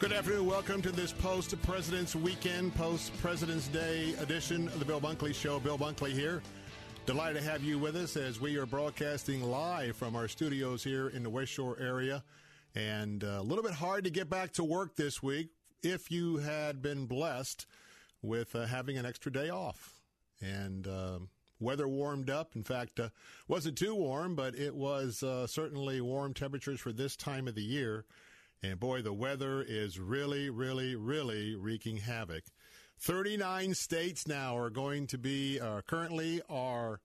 Good afternoon. Welcome to this post President's Weekend, post President's Day edition of the Bill Bunkley Show. Bill Bunkley here. Delighted to have you with us as we are broadcasting live from our studios here in the West Shore area. And uh, a little bit hard to get back to work this week if you had been blessed with uh, having an extra day off. And um, weather warmed up. In fact, uh, wasn't too warm, but it was uh, certainly warm temperatures for this time of the year. And boy, the weather is really, really, really wreaking havoc. 39 states now are going to be, uh, currently are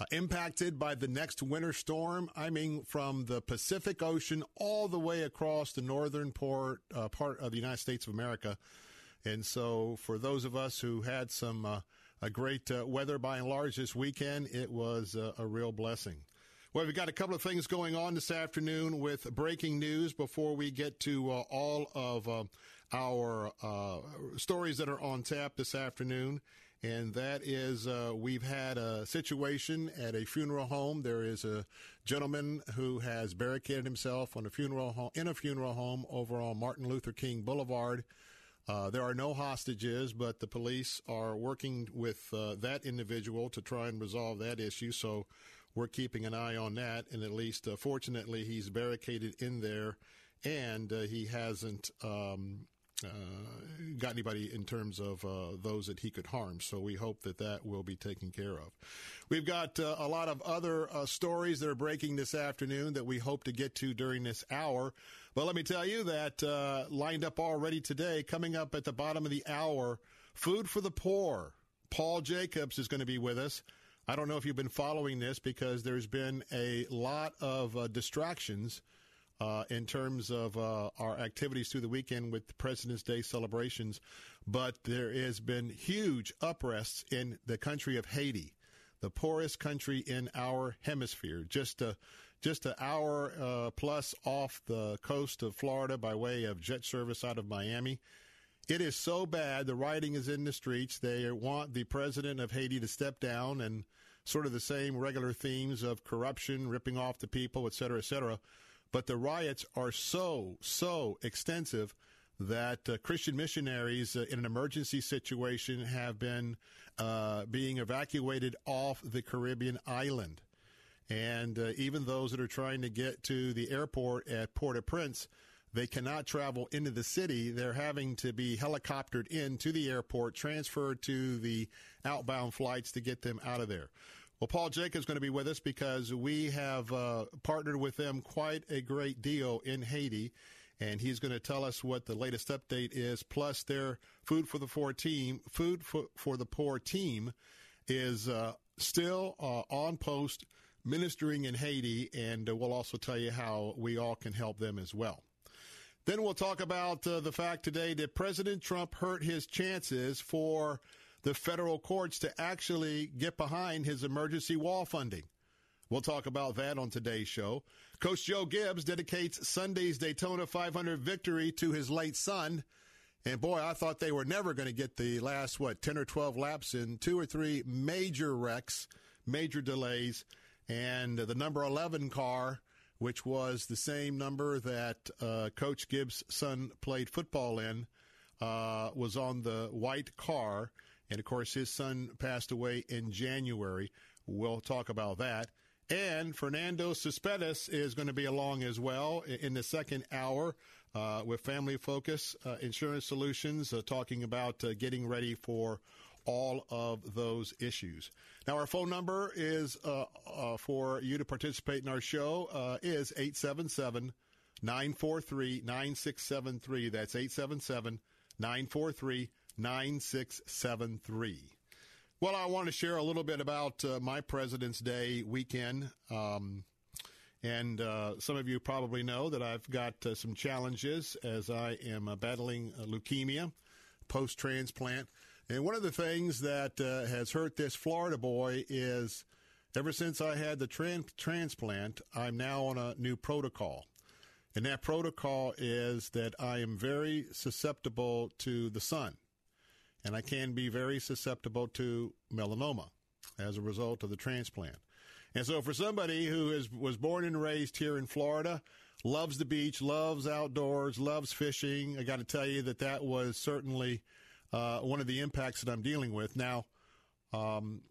uh, impacted by the next winter storm. I mean, from the Pacific Ocean all the way across the northern port, uh, part of the United States of America. And so for those of us who had some, uh, a great uh, weather by and large this weekend, it was uh, a real blessing. Well, we've got a couple of things going on this afternoon with breaking news before we get to uh, all of uh, our uh, stories that are on tap this afternoon. And that is, uh, we've had a situation at a funeral home. There is a gentleman who has barricaded himself on a funeral in a funeral home over on Martin Luther King Boulevard. Uh, there are no hostages, but the police are working with uh, that individual to try and resolve that issue. So we're keeping an eye on that. And at least, uh, fortunately, he's barricaded in there, and uh, he hasn't um, uh, got anybody in terms of uh, those that he could harm. So we hope that that will be taken care of. We've got uh, a lot of other stories that are breaking this afternoon that we hope to get to during this hour. But let me tell you that lined up already today, coming up at the bottom of the hour, Food for the Poor. Paul Jacobs is going to be with us. I don't know if you've been following this because there's been a lot of uh, distractions uh, in terms of uh, our activities through the weekend with President's Day celebrations, but there has been huge uprests in the country of Haiti, the poorest country in our hemisphere. Just a just an hour uh, plus off the coast of Florida by way of jet service out of Miami. It is so bad. The rioting is in the streets. They want the president of Haiti to step down and sort of the same regular themes of corruption, ripping off the people, et cetera, et cetera. But the riots are so, so extensive that uh, Christian missionaries uh, in an emergency situation have been uh, being evacuated off the Caribbean island. And uh, even those that are trying to get to the airport at Port-au-Prince, they cannot travel into the city. They're having to be helicoptered into the airport, transferred to the outbound flights to get them out of there. Well, Paul Jacobs is going to be with us because we have uh, partnered with them quite a great deal in Haiti, and he's going to tell us what the latest update is. Plus, their food for the poor team, food for, for the poor team, is uh, still uh, on post, ministering in Haiti, and we'll also tell you how we all can help them as well. Then we'll talk about uh, the fact today that President Trump hurt his chances for the federal courts to actually get behind his emergency wall funding. We'll talk about that on today's show. Coach Joe Gibbs dedicates Sunday's Daytona 500 victory to his late son. And boy, I thought they were never going to get the last, what, 10 or 12 laps in two or three major wrecks, major delays. And the number 11 car, which was the same number that uh, Coach Gibbs' son played football in, uh, was on the white car. And of course, his son passed away in January. We'll talk about that. And Fernando Cespedes is going to be along as well in the second hour uh, with Family Focus uh, Insurance Solutions, uh, talking about uh, getting ready for all of those issues. Now, our phone number is uh, uh, for you to participate in our show is 877 943 9673. That's 877 943 9673. Well, I want to share a little bit about uh, my President's Day weekend. Um, and uh, some of you probably know that I've got uh, some challenges as I am uh, battling uh, leukemia post transplant. And one of the things that uh, has hurt this Florida boy is ever since I had the tran- transplant, I'm now on a new protocol. And that protocol is that I am very susceptible to the sun and I can be very susceptible to melanoma as a result of the transplant. And so, for somebody who is was born and raised here in Florida, loves the beach, loves outdoors, loves fishing, I got to tell you that that was certainly uh, one of the impacts that I'm dealing with now. Um,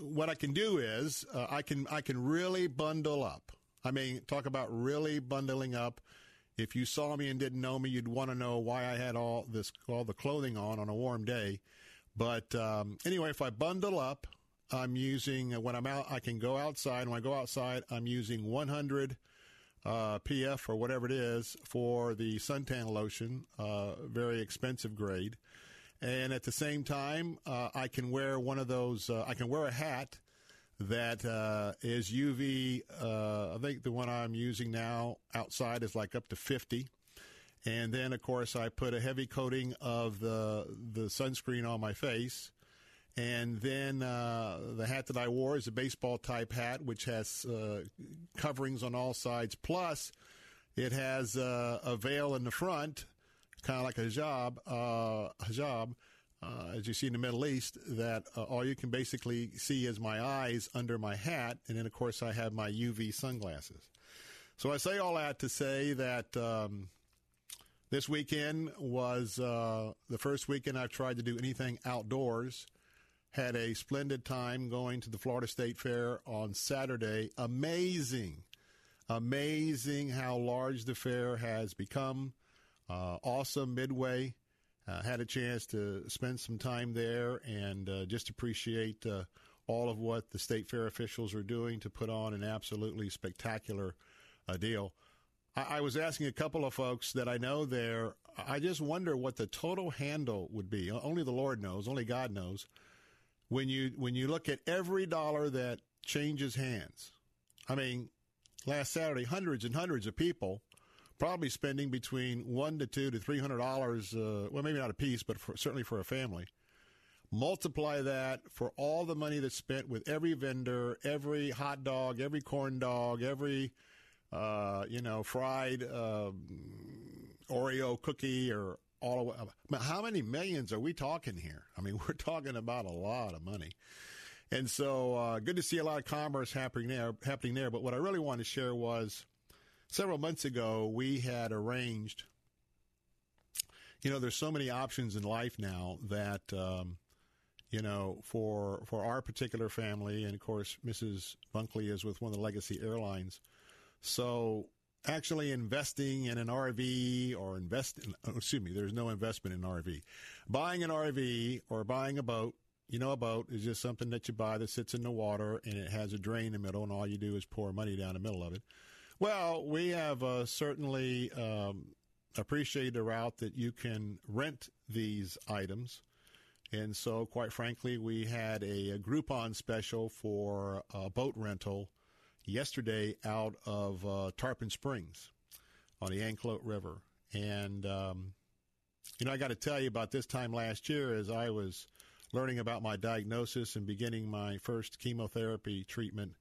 what I can do is uh, I can I can really bundle up. I mean, talk about really bundling up if you saw me and didn't know me, you'd want to know why I had all this, all the clothing on on a warm day. But um, anyway, if I bundle up, I'm using when I'm out. I can go outside. When I go outside, I'm using 100 uh, PF or whatever it is for the suntan lotion, uh, very expensive grade. And at the same time, uh, I can wear one of those. Uh, I can wear a hat that uh, is UV. Uh, I think the one I'm using now outside is like up to 50. And then, of course, I put a heavy coating of the the sunscreen on my face. And then uh, the hat that I wore is a baseball type hat, which has uh, coverings on all sides. Plus, it has a veil in the front, kind of like a hijab, uh, hijab uh, as you see in the Middle East, that uh, all you can basically see is my eyes under my hat, and then of course I have my UV sunglasses. So I say all that to say that um, this weekend was uh, the first weekend I've tried to do anything outdoors. Had a splendid time going to the Florida State Fair on Saturday. Amazing, amazing how large the fair has become. Uh, awesome midway uh, had a chance to spend some time there and uh, just appreciate uh, all of what the state fair officials are doing to put on an absolutely spectacular uh, deal. I-, I was asking a couple of folks that I know there. I just wonder what the total handle would be. Only the Lord knows. Only God knows. When you when you look at every dollar that changes hands, I mean, last Saturday, hundreds and hundreds of people probably spending between one to two to three hundred dollars. Uh, well, maybe not a piece, but for, certainly for a family. Multiply that for all the money that's spent with every vendor, every hot dog, every corn dog, every uh, you know fried uh, Oreo cookie, or all of. How many millions are we talking here? I mean, we're talking about a lot of money. And so, uh, good to see a lot of commerce happening there. Happening there. But what I really wanted to share was several months ago, we had arranged. You know, there's so many options in life now that, um, you know, for for our particular family, and of course, Mrs. Bunkley is with one of the legacy airlines. So, actually investing in an RV or invest, in, oh, excuse me, there's no investment in RV. Buying an RV or buying a boat you know, a boat is just something that you buy that sits in the water and it has a drain in the middle, and all you do is pour money down the middle of it. Well, we have uh, certainly um, appreciated the route that you can rent these items. And so, quite frankly, we had a, a Groupon special for a boat rental yesterday out of uh, Tarpon Springs on the Anclote River. And, um, you know, I got to tell you about this time last year as I was learning about my diagnosis and beginning my first chemotherapy treatment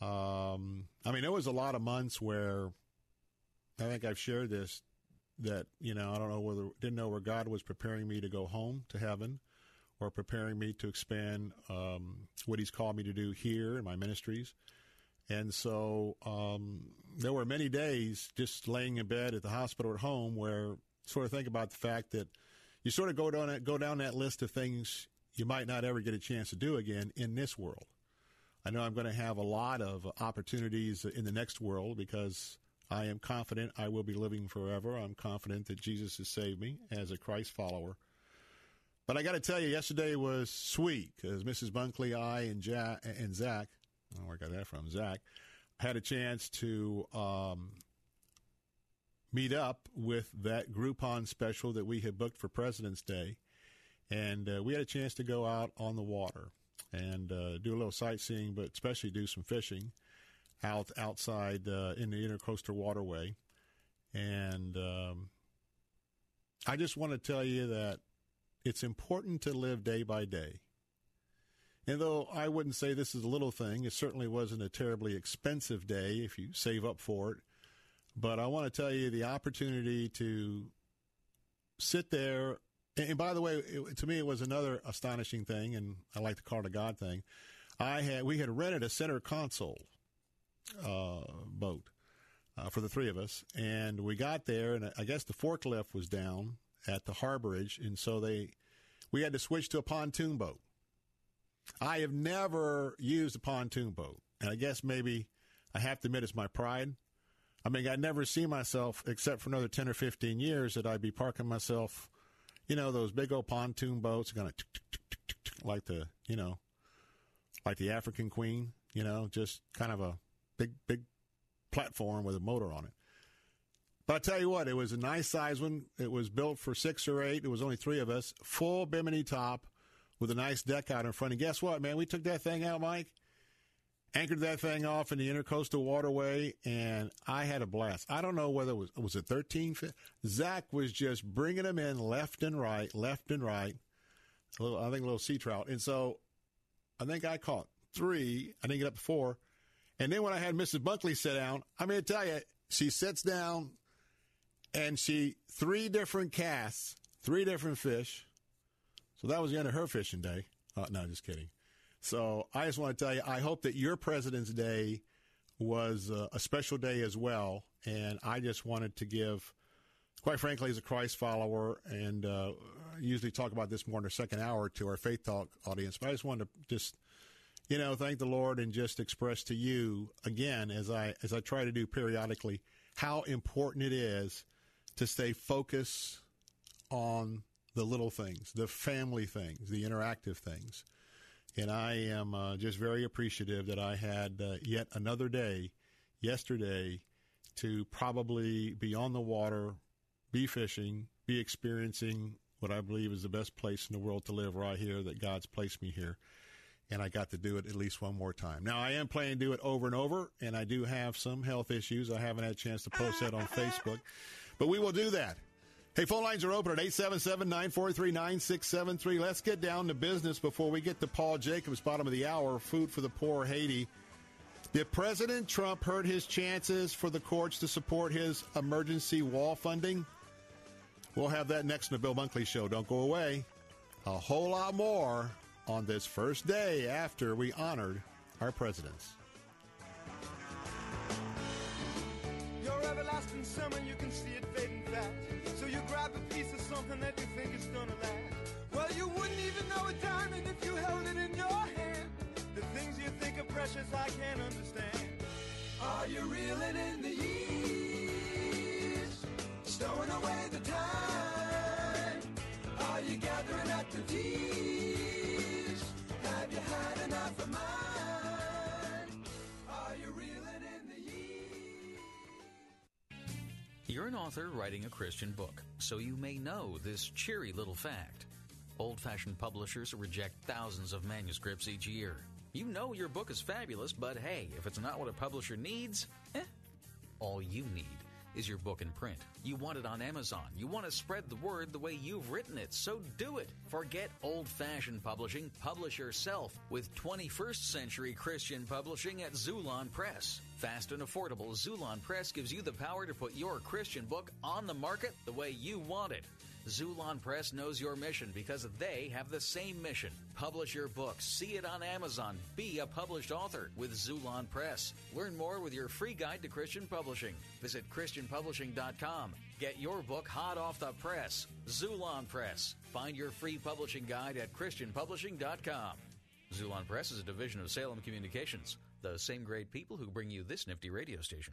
Um, I mean, there was a lot of months where I think I've shared this that you know I don't know whether didn't know where God was preparing me to go home to heaven, or preparing me to expand um, what He's called me to do here in my ministries. And so um, there were many days just laying in bed at the hospital at home where sort of think about the fact that you sort of go down go down that list of things you might not ever get a chance to do again in this world. I know I'm going to have a lot of opportunities in the next world because I am confident I will be living forever. I'm confident that Jesus has saved me as a Christ follower. But I got to tell you, yesterday was sweet because Mrs. Bunkley, I, and, Jack, and Zach, I where I got that from, Zach, had a chance to um, meet up with that Groupon special that we had booked for President's Day. And uh, we had a chance to go out on the water and uh, do a little sightseeing, but especially do some fishing out outside uh, in the intercoastal waterway. And um, I just want to tell you that it's important to live day by day. And though I wouldn't say this is a little thing, it certainly wasn't a terribly expensive day if you save up for it. But I want to tell you the opportunity to sit there. And by the way, it, to me, it was another astonishing thing, and I like to call it a God thing. I had we had rented a center console uh, boat uh, for the three of us, and we got there, and I guess the forklift was down at the harborage, and so they we had to switch to a pontoon boat. I have never used a pontoon boat, and I guess maybe I have to admit it's my pride. I mean, I never see myself, except for another 10 or 15 years, that I'd be parking myself, you know, those big old pontoon boats, kind of like the, you know, like the African Queen, you know, just kind of a big, big platform with a motor on it. But I tell you what, it was a nice size one. It was built for six or eight. It was only three of us. Full bimini top with a nice deck out in front. And guess what, man? We took that thing out, Mike anchored that thing off in the intercoastal waterway, and I had a blast. I don't know whether it was was it 13. Zach was just bringing them in left and right, left and right. A little, I think a little sea trout, and so I think I caught three. I didn't get up to four, and then when I had Mrs. Bunkley sit down, I'm to tell you, she sits down, and she three different casts, three different fish. So that was the end of her fishing day. Uh, no, just kidding. So I just want to tell you, I hope that your President's Day was uh, a special day as well. And I just wanted to give, quite frankly, as a Christ follower, and uh, usually talk about this more in the second hour to our Faith Talk audience, but I just wanted to just, you know, thank the Lord and just express to you again, as I as I try to do periodically, how important it is to stay focused on the little things, the family things, the interactive things and I am uh, just very appreciative that I had uh, yet another day yesterday to probably be on the water, be fishing, be experiencing what I believe is the best place in the world to live right here, that God's placed me here. And I got to do it at least one more time. Now, I am planning to do it over and over, and I do have some health issues. I haven't had a chance to post that on Facebook, but we will do that. Hey, phone lines are open at 877-943-9673. Let's get down to business before we get to Paul Jacobs, bottom of the hour, food for the poor, Haiti. Did President Trump hurt his chances for the courts to support his emergency wall funding? We'll have that next in the Bill Bunkley Show. Don't go away. A whole lot more on this first day after we honored our presidents. Your everlasting summer, you can see it fading fast grab a piece of something that you think is gonna last. Well, you wouldn't even know a diamond if you held it in your hand. The things you think are precious, I can't understand. Are you reeling in an author writing a Christian book, so you may know this cheery little fact. Old fashioned publishers reject thousands of manuscripts each year. You know your book is fabulous, but hey, if it's not what a publisher needs, eh, all you need is your book in print. You want it on Amazon. You want to spread the word the way you've written it, so do it. Forget old fashioned publishing. Publish yourself with 21st century Christian publishing at Xulon Press. Fast and affordable, Xulon Press gives you the power to put your Christian book on the market the way you want it. Xulon Press knows your mission because they have the same mission. Publish your book, see it on Amazon, be a published author with Xulon Press. Learn more with your free guide to Christian publishing. Visit ChristianPublishing.com. Get your book hot off the press. Xulon Press. Find your free publishing guide at ChristianPublishing.com. Xulon Press is a division of Salem Communications, the same great people who bring you this nifty radio station.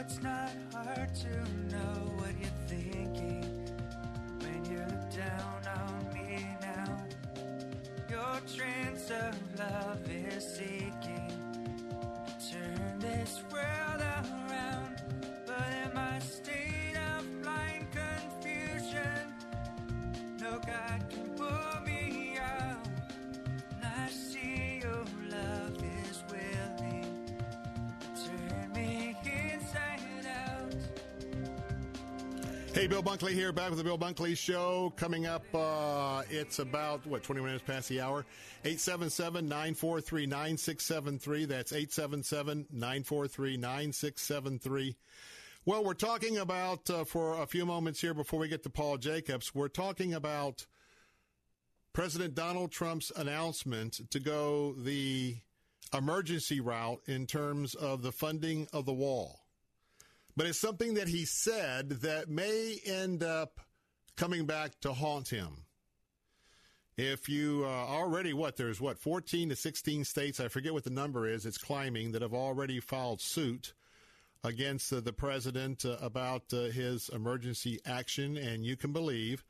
it's not hard to know what you're thinking when you look down on me now. Your trance of love is seeking to turn this world around, but my state Hey, Bill Bunkley here, back with the Bill Bunkley Show. Coming up, uh, it's about, what, 20 minutes past the hour? 877 943 9673. That's 877 943 9673. Well, we're talking about, uh, for a few moments here before we get to Paul Jacobs, we're talking about President Donald Trump's announcement to go the emergency route in terms of the funding of the wall but it's something that he said that may end up coming back to haunt him. If you uh, already, what, there's what, 14 to 16 states, I forget what the number is, it's climbing, that have already filed suit against uh, the president uh, about uh, his emergency action. And you can believe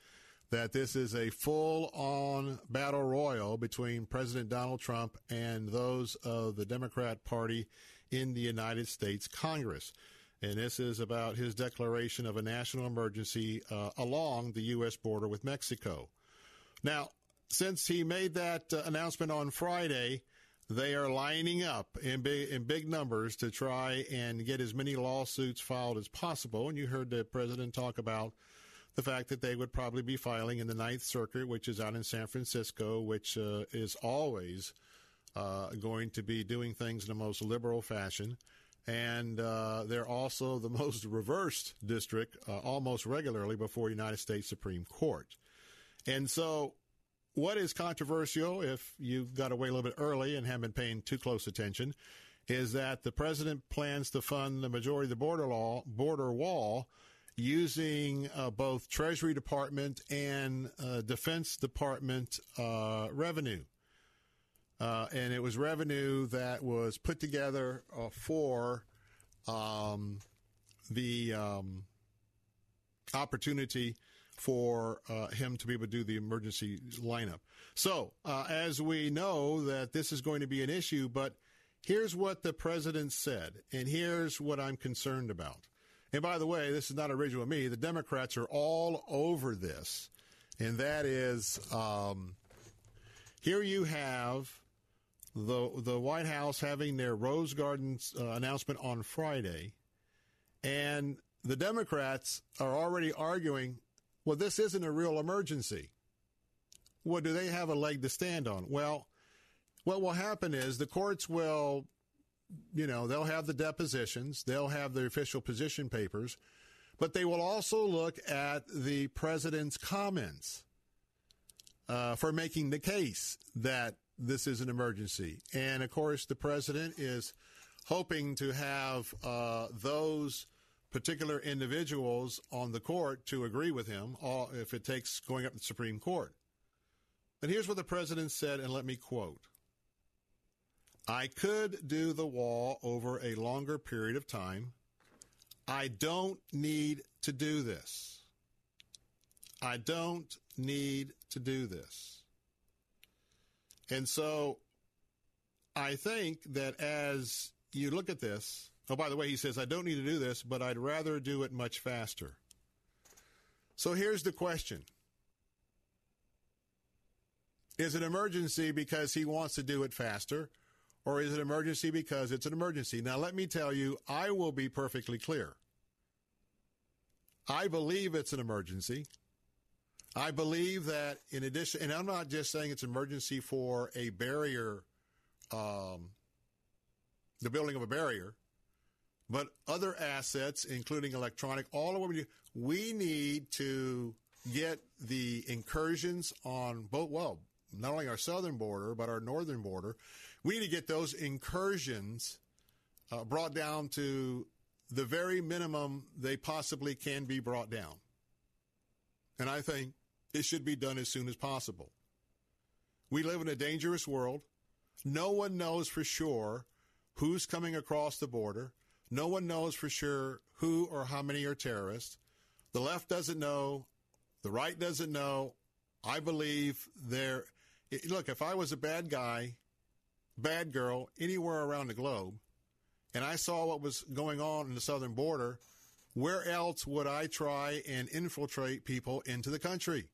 that this is a full on battle royal between President Donald Trump and those of the Democrat Party in the United States Congress and this is about his declaration of a national emergency uh, along the U.S. border with Mexico. Now, since he made that uh, announcement on Friday, they are lining up in big, in big numbers to try and get as many lawsuits filed as possible. And you heard the president talk about the fact that they would probably be filing in the Ninth Circuit, which is out in San Francisco, which uh, is always uh, going to be doing things in the most liberal fashion and uh, they're also the most reversed district uh, almost regularly before United States Supreme Court. And so, what is controversial, if you got away a little bit early and haven't been paying too close attention, is that the president plans to fund the majority of the border law border wall using uh, both Treasury Department and uh, Defense Department uh, revenue. Uh, and it was revenue that was put together uh, for um, the um, opportunity for uh, him to be able to do the emergency lineup. So, uh, as we know that this is going to be an issue, but here's what the president said, and here's what I'm concerned about. And by the way, this is not original with me. The Democrats are all over this, and that is um, here you have the the White House having their Rose Garden uh, announcement on Friday, And the Democrats are already arguing, well, this isn't a real emergency. Well, do they have a leg to stand on? Well, what will happen is the courts will, you know, they'll have the depositions, they'll have the official position papers, but they will also look at the president's comments uh, for making the case that this is an emergency. And of course, the president is hoping to have uh, those particular individuals on the court to agree with him if it takes going up to the Supreme Court. And here's what the president said, and let me quote I could do the wall over a longer period of time. I don't need to do this. I don't need to do this. And so I think that as you look at this, oh, by the way, he says, I don't need to do this, but I'd rather do it much faster. So here's the question Is it emergency because he wants to do it faster? Or is it emergency because it's an emergency? Now, let me tell you, I will be perfectly clear. I believe it's an emergency. I believe that in addition, and I'm not just saying it's emergency for a barrier, um, the building of a barrier, but other assets, including electronic, all of what we do, we need to get the incursions on both, well, not only our southern border, but our northern border. We need to get those incursions uh, brought down to the very minimum they possibly can be brought down. And I think it should be done as soon as possible. We live in a dangerous world. No one knows for sure who's coming across the border. No one knows for sure who or how many are terrorists. The left doesn't know. The right doesn't know. I believe there. Look, if I was a bad guy, bad girl, anywhere around the globe, and I saw what was going on in the southern border, where else would I try and infiltrate people into the country?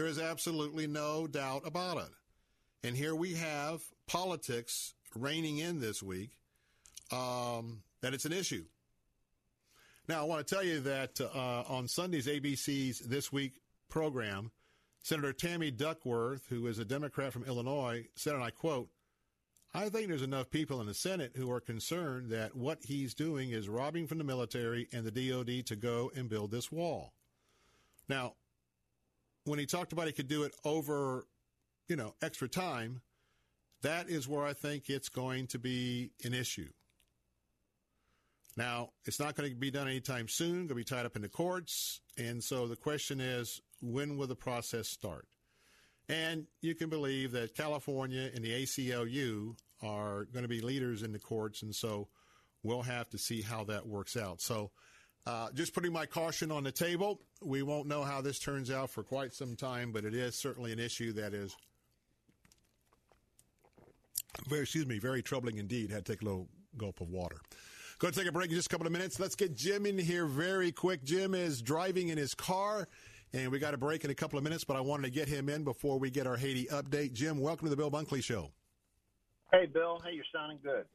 There is absolutely no doubt about it. And here we have politics reigning in this week um, that it's an issue. Now, I want to tell you that uh, on Sunday's ABC's This Week program, Senator Tammy Duckworth, who is a Democrat from Illinois, said, and I quote, I think there's enough people in the Senate who are concerned that what he's doing is robbing from the military and the DOD to go and build this wall. Now, when he talked about he could do it over, you know, extra time, that is where I think it's going to be an issue. Now, it's not going to be done anytime soon, going to be tied up in the courts. And so the question is, when will the process start? And you can believe that California and the ACLU are going to be leaders in the courts. And so we'll have to see how that works out. So uh, just putting my caution on the table. We won't know how this turns out for quite some time, but it is certainly an issue that is very, excuse me, very troubling indeed. Had to take a little gulp of water. Go to take a break in just a couple of minutes. Let's get Jim in here very quick. Jim is driving in his car, and we got a break in a couple of minutes, but I wanted to get him in before we get our Haiti update. Jim, welcome to the Bill Bunkley Show. Hey, Bill. Hey, you're sounding good.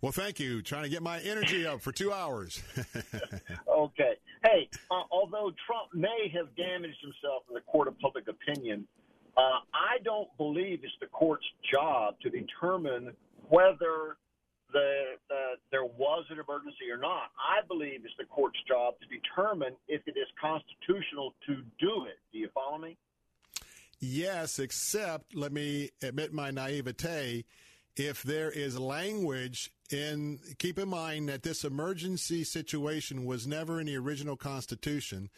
Well, thank you. Trying to get my energy up for two hours. okay. Hey, uh, although Trump may have damaged himself in the court of public opinion, uh, I don't believe it's the court's job to determine whether the, there was an emergency or not. I believe it's the court's job to determine if it is constitutional to do it. Do you follow me? Yes, except let me admit my naivete if there is language in keep in mind that this emergency situation was never in the original constitution.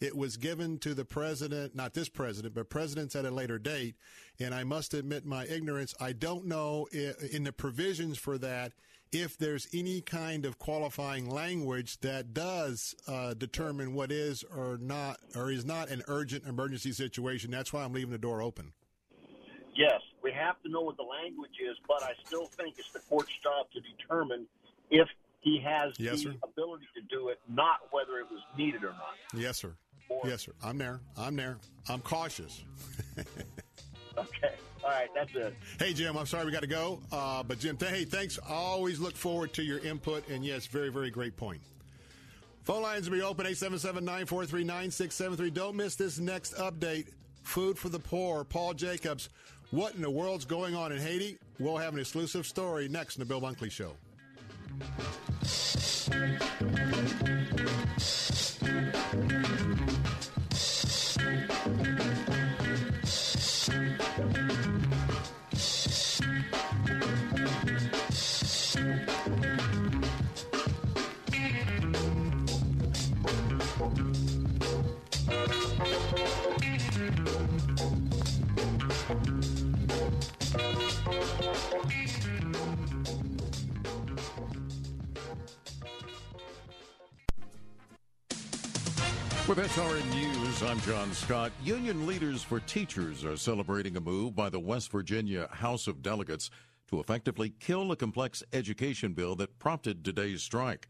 It was given to the president not this president but presidents at a later date. And i must admit my ignorance. I don't know in the provisions for that if there's any kind of qualifying language that does uh, determine what is or not or is not an urgent emergency situation. That's why i'm leaving the door open. Yes we have to know what the language is, but I still think it's the court's job to determine if he has yes, the sir. ability to do it, not whether it was needed or not. Yes, sir. Or, yes, sir. I'm there. I'm there. I'm cautious. okay. All right. That's it. Hey, Jim. I'm sorry we got to go. Uh, but, Jim, th- hey, thanks. Always look forward to your input. And, yes, very, very great point. Phone lines will be open 877 943 9673. Don't miss this next update. Food for the Poor. Paul Jacobs. What in the world's going on in Haiti? We'll have an exclusive story next in the Bill Bunkley Show. With SRN News, I'm John Scott. Union leaders for teachers are celebrating a move by the West Virginia House of Delegates to effectively kill a complex education bill that prompted today's strike.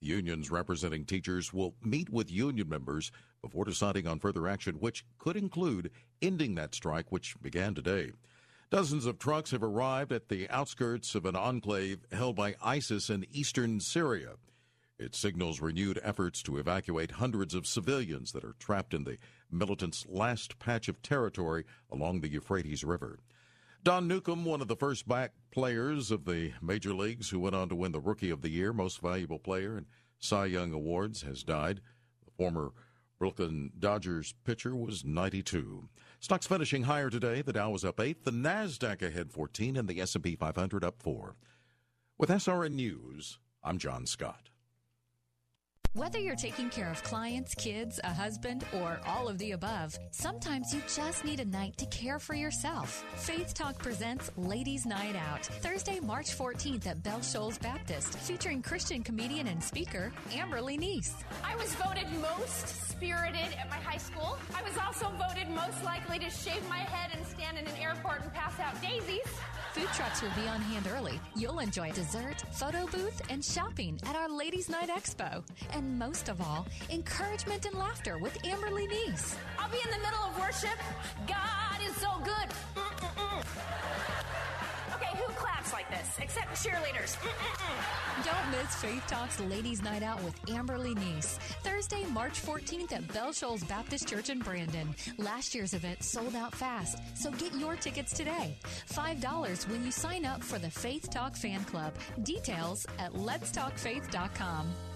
Unions representing teachers will meet with union members before deciding on further action, which could include ending that strike, which began today. Dozens of trucks have arrived at the outskirts of an enclave held by ISIS in eastern Syria. It signals renewed efforts to evacuate hundreds of civilians that are trapped in the militants' last patch of territory along the Euphrates River. Don Newcombe, one of the first back players of the major leagues who went on to win the Rookie of the Year, Most Valuable Player, and Cy Young Awards, has died. The former Brooklyn Dodgers pitcher was 92. Stocks finishing higher today. The Dow was up 8, the Nasdaq ahead 14, and the S&P 500 up 4. With SRN News, I'm John Scott. Whether you're taking care of clients, kids, a husband, or all of the above, sometimes you just need a night to care for yourself. Faith Talk presents Ladies Night Out, Thursday, March 14th at Bell Shoals Baptist, featuring Christian comedian and speaker Amberly Neese. I was voted most spirited at my high school. I was also voted most likely to shave my head and stand in an airport and pass out daisies. Food trucks will be on hand early. You'll enjoy dessert, photo booth, and shopping at our Ladies Night Expo. And most of all, encouragement and laughter with Amberly Neese. I'll be in the middle of worship. God is so good. Mm-mm-mm. Okay, who claps like this? Except cheerleaders. Mm-mm-mm. Don't miss Faith Talks Ladies Night Out with Amberly Neese. Thursday, March 14th at Bell Shoals Baptist Church in Brandon. Last year's event sold out fast, so get your tickets today. $5 when you sign up for the Faith Talk Fan Club. Details at letstalkfaith.com.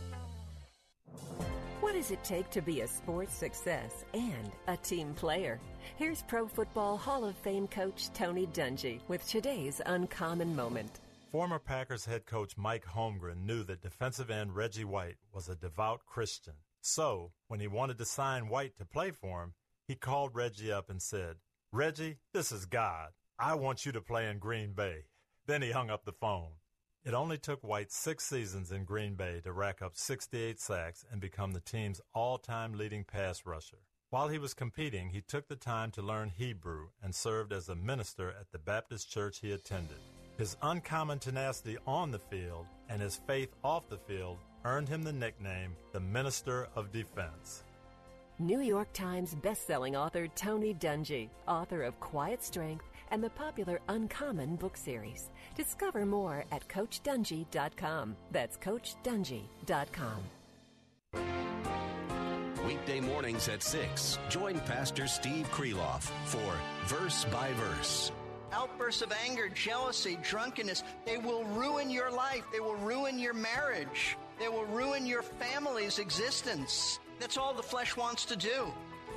What does it take to be a sports success and a team player? Here's Pro Football Hall of Fame coach Tony Dungy with today's uncommon moment. Former Packers head coach Mike Holmgren knew that defensive end Reggie White was a devout Christian. So, when he wanted to sign White to play for him, he called Reggie up and said, Reggie, this is God. I want you to play in Green Bay. Then he hung up the phone. It only took White six seasons in Green Bay to rack up 68 sacks and become the team's all time leading pass rusher. While he was competing, he took the time to learn Hebrew and served as a minister at the Baptist church he attended. His uncommon tenacity on the field and his faith off the field earned him the nickname the Minister of Defense. New York Times bestselling author Tony Dungy, author of Quiet Strength and the popular Uncommon book series. Discover more at CoachDungy.com. That's CoachDungy.com. Weekday mornings at 6, join Pastor Steve Kreloff for Verse by Verse. Outbursts of anger, jealousy, drunkenness, they will ruin your life. They will ruin your marriage. They will ruin your family's existence. That's all the flesh wants to do.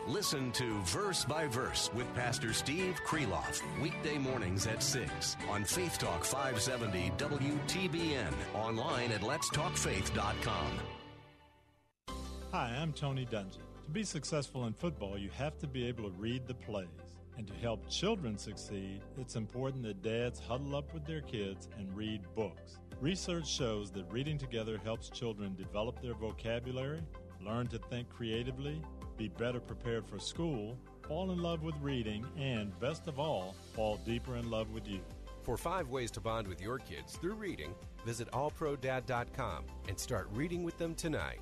Listen to Verse by Verse with Pastor Steve Kreloff, weekday mornings at 6 on Faith Talk 570 WTBN, online at letstalkfaith.com. Hi, I'm Tony Dungy. To be successful in football, you have to be able to read the plays. And to help children succeed, it's important that dads huddle up with their kids and read books. Research shows that reading together helps children develop their vocabulary, learn to think creatively, be better prepared for school, fall in love with reading, and best of all, fall deeper in love with you. For five ways to bond with your kids through reading, visit allprodad.com and start reading with them tonight.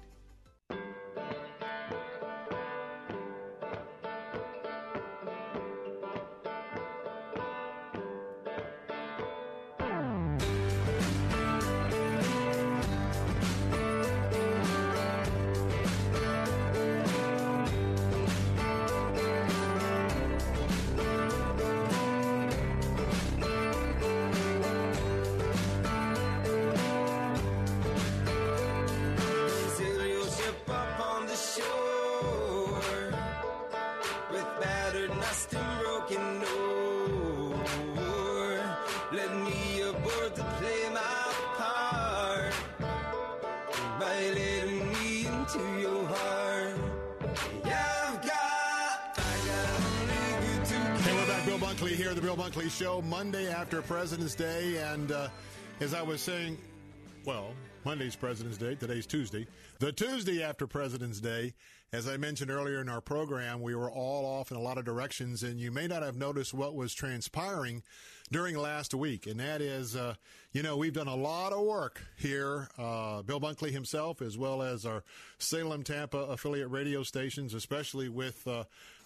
Show, Monday after President's Day. And uh, as I was saying, well, Monday's President's Day, today's Tuesday. The Tuesday after President's Day, as I mentioned earlier in our program, we were all off in a lot of directions, and you may not have noticed what was transpiring during last week. And that is, uh, you know, we've done a lot of work here, uh, Bill Bunkley himself, as well as our Salem Tampa affiliate radio stations, especially with uh,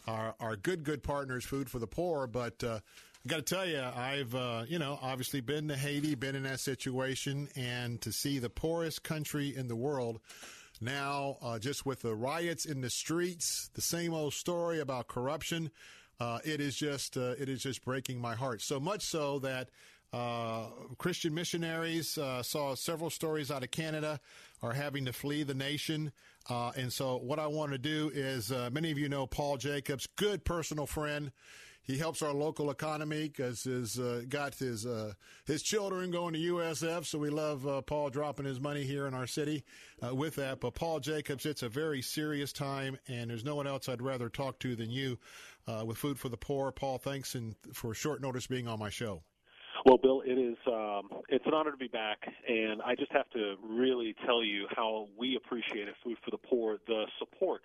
our, our good, good partners, Food for the Poor. But uh, I got to tell you, I've, uh, you know, obviously been to Haiti, been in that situation, and to see the poorest country in the world now, uh, just with the riots in the streets, the same old story about corruption, uh, it is just, uh, it is just breaking my heart. So much so that uh, Christian missionaries uh, saw several stories out of Canada are having to flee the nation. Uh, and so, what I want to do is, uh, many of you know Paul Jacobs, good personal friend. He helps our local economy because he's uh, got his uh, his children going to USF, so we love uh, Paul dropping his money here in our city uh, with that. But Paul Jacobs, it's a very serious time, and there's no one else I'd rather talk to than you uh, with Food for the Poor. Paul, thanks and for short notice being on my show. Well, Bill, it is um, it's an honor to be back, and I just have to really tell you how we appreciate at Food for the Poor the support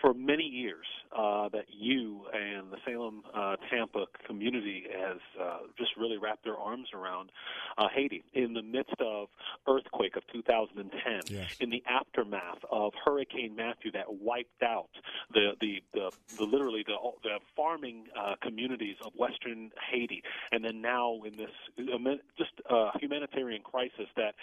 for many years uh, that you and the Salem uh, Tampa community has uh, just really wrapped their arms around uh, Haiti in the midst of earthquake of 2010, Yes. in the aftermath of Hurricane Matthew that wiped out the the the, the literally the the farming uh, communities of Western Haiti, and then now in this just uh, humanitarian crisis that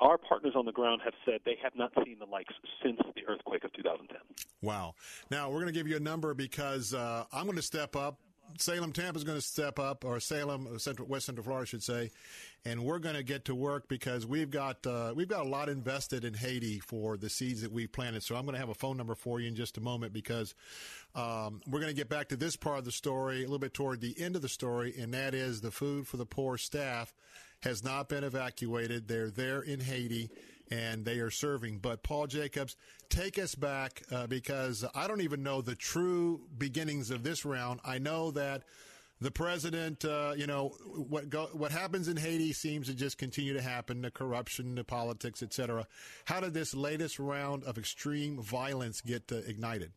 our partners on the ground have said they have not seen the likes since the earthquake of 2010. Wow. Now, we're going to give you a number because uh, I'm going to step up. Salem Tampa is going to step up, or Salem, uh, Central, West Central Florida, I should say, and we're going to get to work because we've got uh, we've got a lot invested in Haiti for the seeds that we've planted. So I'm going to have a phone number for you in just a moment because um, we're going to get back to this part of the story a little bit toward the end of the story, and that is the food for the poor staff has not been evacuated. They're there in Haiti and they are serving. But Paul Jacobs, take us back uh, because I don't even know the true beginnings of this round. I know that the president, uh, you know, what go, what happens in Haiti seems to just continue to happen: the corruption, the politics, etc. How did this latest round of extreme violence get uh, ignited?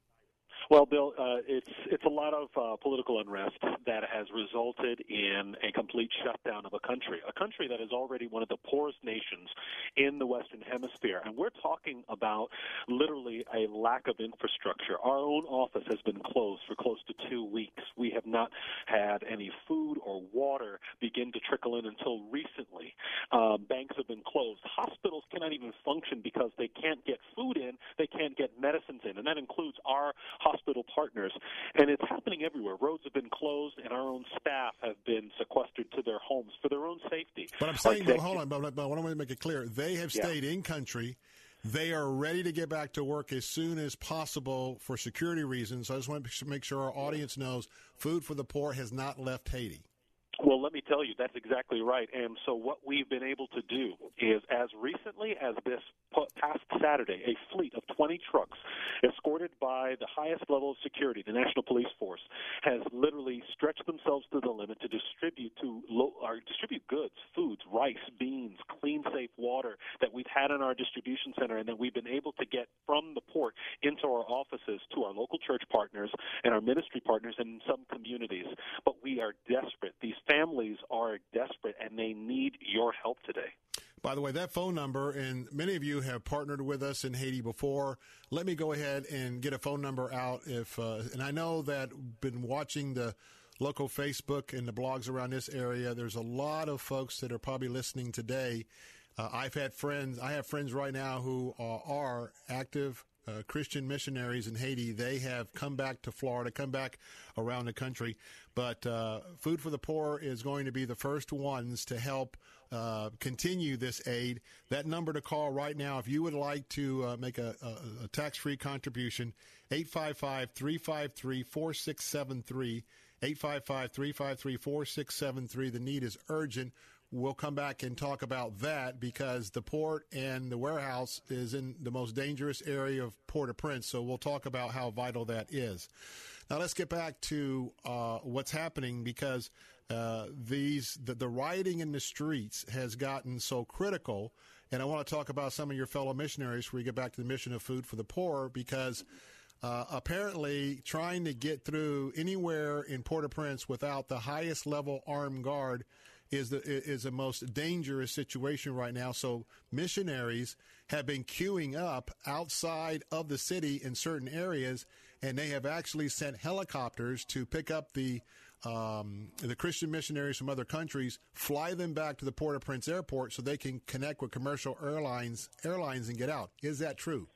Well, Bill, uh, it's it's a lot of uh, political unrest that has resulted in a complete shutdown of a country, a country that is already one of the poorest nations in the Western Hemisphere, and we're talking about literally a lack of infrastructure. Our own office has been closed for close to two weeks. We have not had any food or water begin to trickle in until recently. Um, banks have been closed. Hospitals cannot even function because they can't get food in, they can't get medicines in, and that includes our hospital partners. And it's happening everywhere. Roads have been closed, and our own staff have been sequestered to their homes for their own safety. But I'm saying, executive- hold on, but, but I want to make it clear. They have Yeah. stayed in country. They are ready to get back to work as soon as possible for security reasons. I just want to make sure our audience knows Food for the Poor has not left Haiti. Well, let me tell you, that's exactly right. And so, what we've been able to do is, as recently as this past Saturday, a fleet of 20 trucks, escorted by the highest level of security, the National Police Force, has literally stretched themselves to the limit to distribute to lo- or distribute goods, foods, rice, beans, clean, safe water that we've had in our distribution center, and that we've been able to get from the port into our offices to our local church partners and our ministry partners in some communities. But we are desperate. These families are desperate, and they need your help today. By the way, that phone number, and many of you have partnered with us in Haiti before. Let me go ahead and get a phone number out. If uh, and I know that been watching the local Facebook and the blogs around this area. There's a lot of folks that are probably listening today. Uh, I've had friends. I have friends right now who are, are active uh, Christian missionaries in Haiti. They have come back to Florida, come back around the country. But uh, Food for the Poor is going to be the first ones to help uh, continue this aid. That number to call right now, if you would like to uh, make a, a, a tax free contribution, 855 353 4673. 855 353 4673. The need is urgent. We'll come back and talk about that because the port and the warehouse is in the most dangerous area of Port-au-Prince. So we'll talk about how vital that is. Now let's get back to uh, what's happening because uh, these the, the rioting in the streets has gotten so critical. And I want to talk about some of your fellow missionaries before we get back to the mission of food for the poor because uh, apparently trying to get through anywhere in Port-au-Prince without the highest level armed guard is the is the most dangerous situation right now. So missionaries have been queuing up outside of the city in certain areas, and they have actually sent helicopters to pick up the um, the Christian missionaries from other countries, fly them back to the Port-au-Prince airport so they can connect with commercial airlines airlines and get out. Is that true?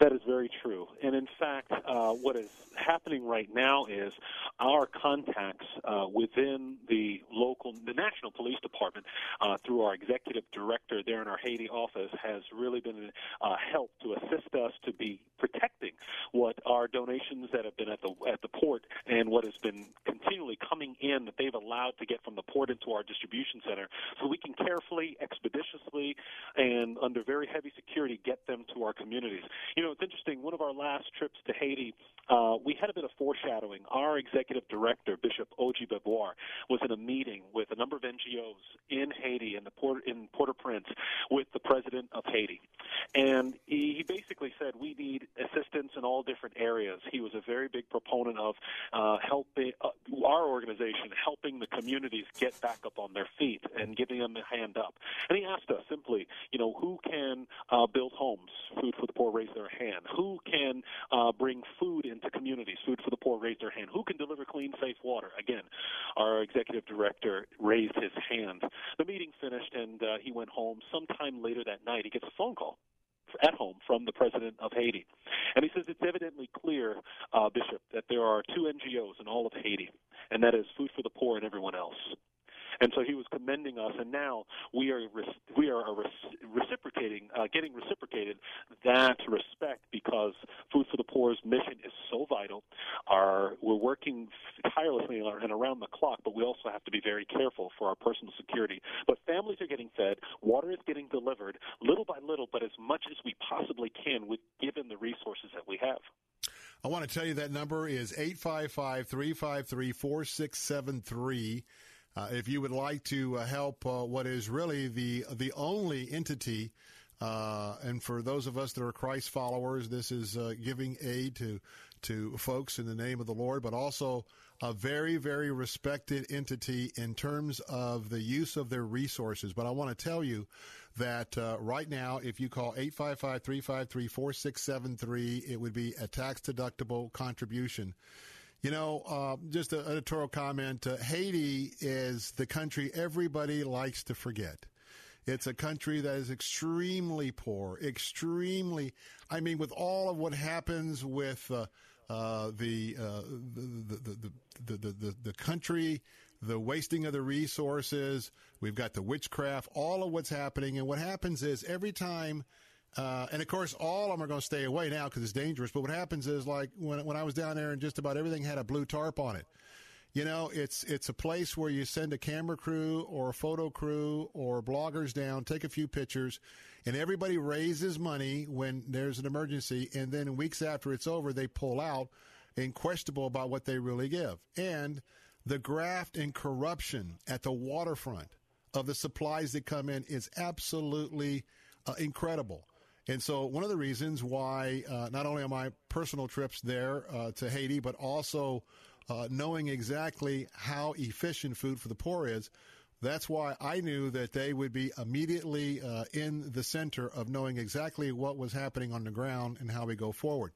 That is very true. And in fact, uh, what is happening right now is our contacts uh, within the local, the National Police Department, uh, through our executive director there in our Haiti office, has really been uh, help to assist us to be protecting what our donations that have been at the at the port and what has been continually coming in that they've allowed to get from the port into our distribution center, so we can carefully, expeditiously, and under very heavy security get them to our communities. You know, it's interesting. One of our last trips to Haiti, uh, we had a bit of foreshadowing. Our executive director, Bishop Oji Beboir, was in a meeting with a number of NGOs in Haiti, in the port in Port-au-Prince, with the president of Haiti, and he basically said we need assistance in all different areas. He was a very big proponent of uh, helping uh, our organization, helping the communities get back up on their feet and giving them a hand up. And he asked us simply, you know, who can uh, build homes, food for the poor, raise their hand? Who can uh, bring food into communities, food for the poor, raise their hand? Who can deliver clean, safe water? Again, our executive director raised his hand. The meeting finished, and uh, he went home. Sometime later that night, he gets a phone call at home from the president of Haiti. And he says it's evidently clear, uh, Bishop, that there are two NGOs in all of Haiti, and that is Food for the Poor and everyone else. And so he was commending us, and now we are we are reciprocating, uh, getting reciprocated that respect because Food for the Poor's mission is so vital. Our we're working tirelessly and around the clock, but we also have to be very careful for our personal security. But families are getting fed, water is getting delivered little by little, but as much as we possibly can, with given the resources that we have. I want to tell you that number is 855 353 4673. Uh, if you would like to uh, help uh, what is really the the only entity, uh, and for those of us that are Christ followers, this is uh, giving aid to to folks in the name of the Lord, but also a very very respected entity in terms of the use of their resources. But I want to tell you that uh, right now, if you call 855 353 4673, it would be a tax deductible contribution. You know, uh, just an editorial comment. Uh, Haiti is the country everybody likes to forget. It's a country that is extremely poor, extremely. I mean, with all of what happens with uh, uh, the, uh, the, the, the, the, the, the country, the wasting of the resources, we've got the witchcraft, all of what's happening. And what happens is every time uh, and of course, all of them are going to stay away now because it's dangerous. But what happens is, like when when I was down there, and just about everything had a blue tarp on it. You know, it's it's a place where you send a camera crew or a photo crew or bloggers down, take a few pictures, and everybody raises money when there's an emergency, and then weeks after it's over, they pull out and questionable about what they really give. And the graft and corruption at the waterfront of the supplies that come in is absolutely uh, incredible. And so, one of the reasons why, uh, not only on my personal trips there uh, to Haiti, but also uh, knowing exactly how efficient food for the poor is, that's why I knew that they would be immediately uh, in the center of knowing exactly what was happening on the ground and how we go forward.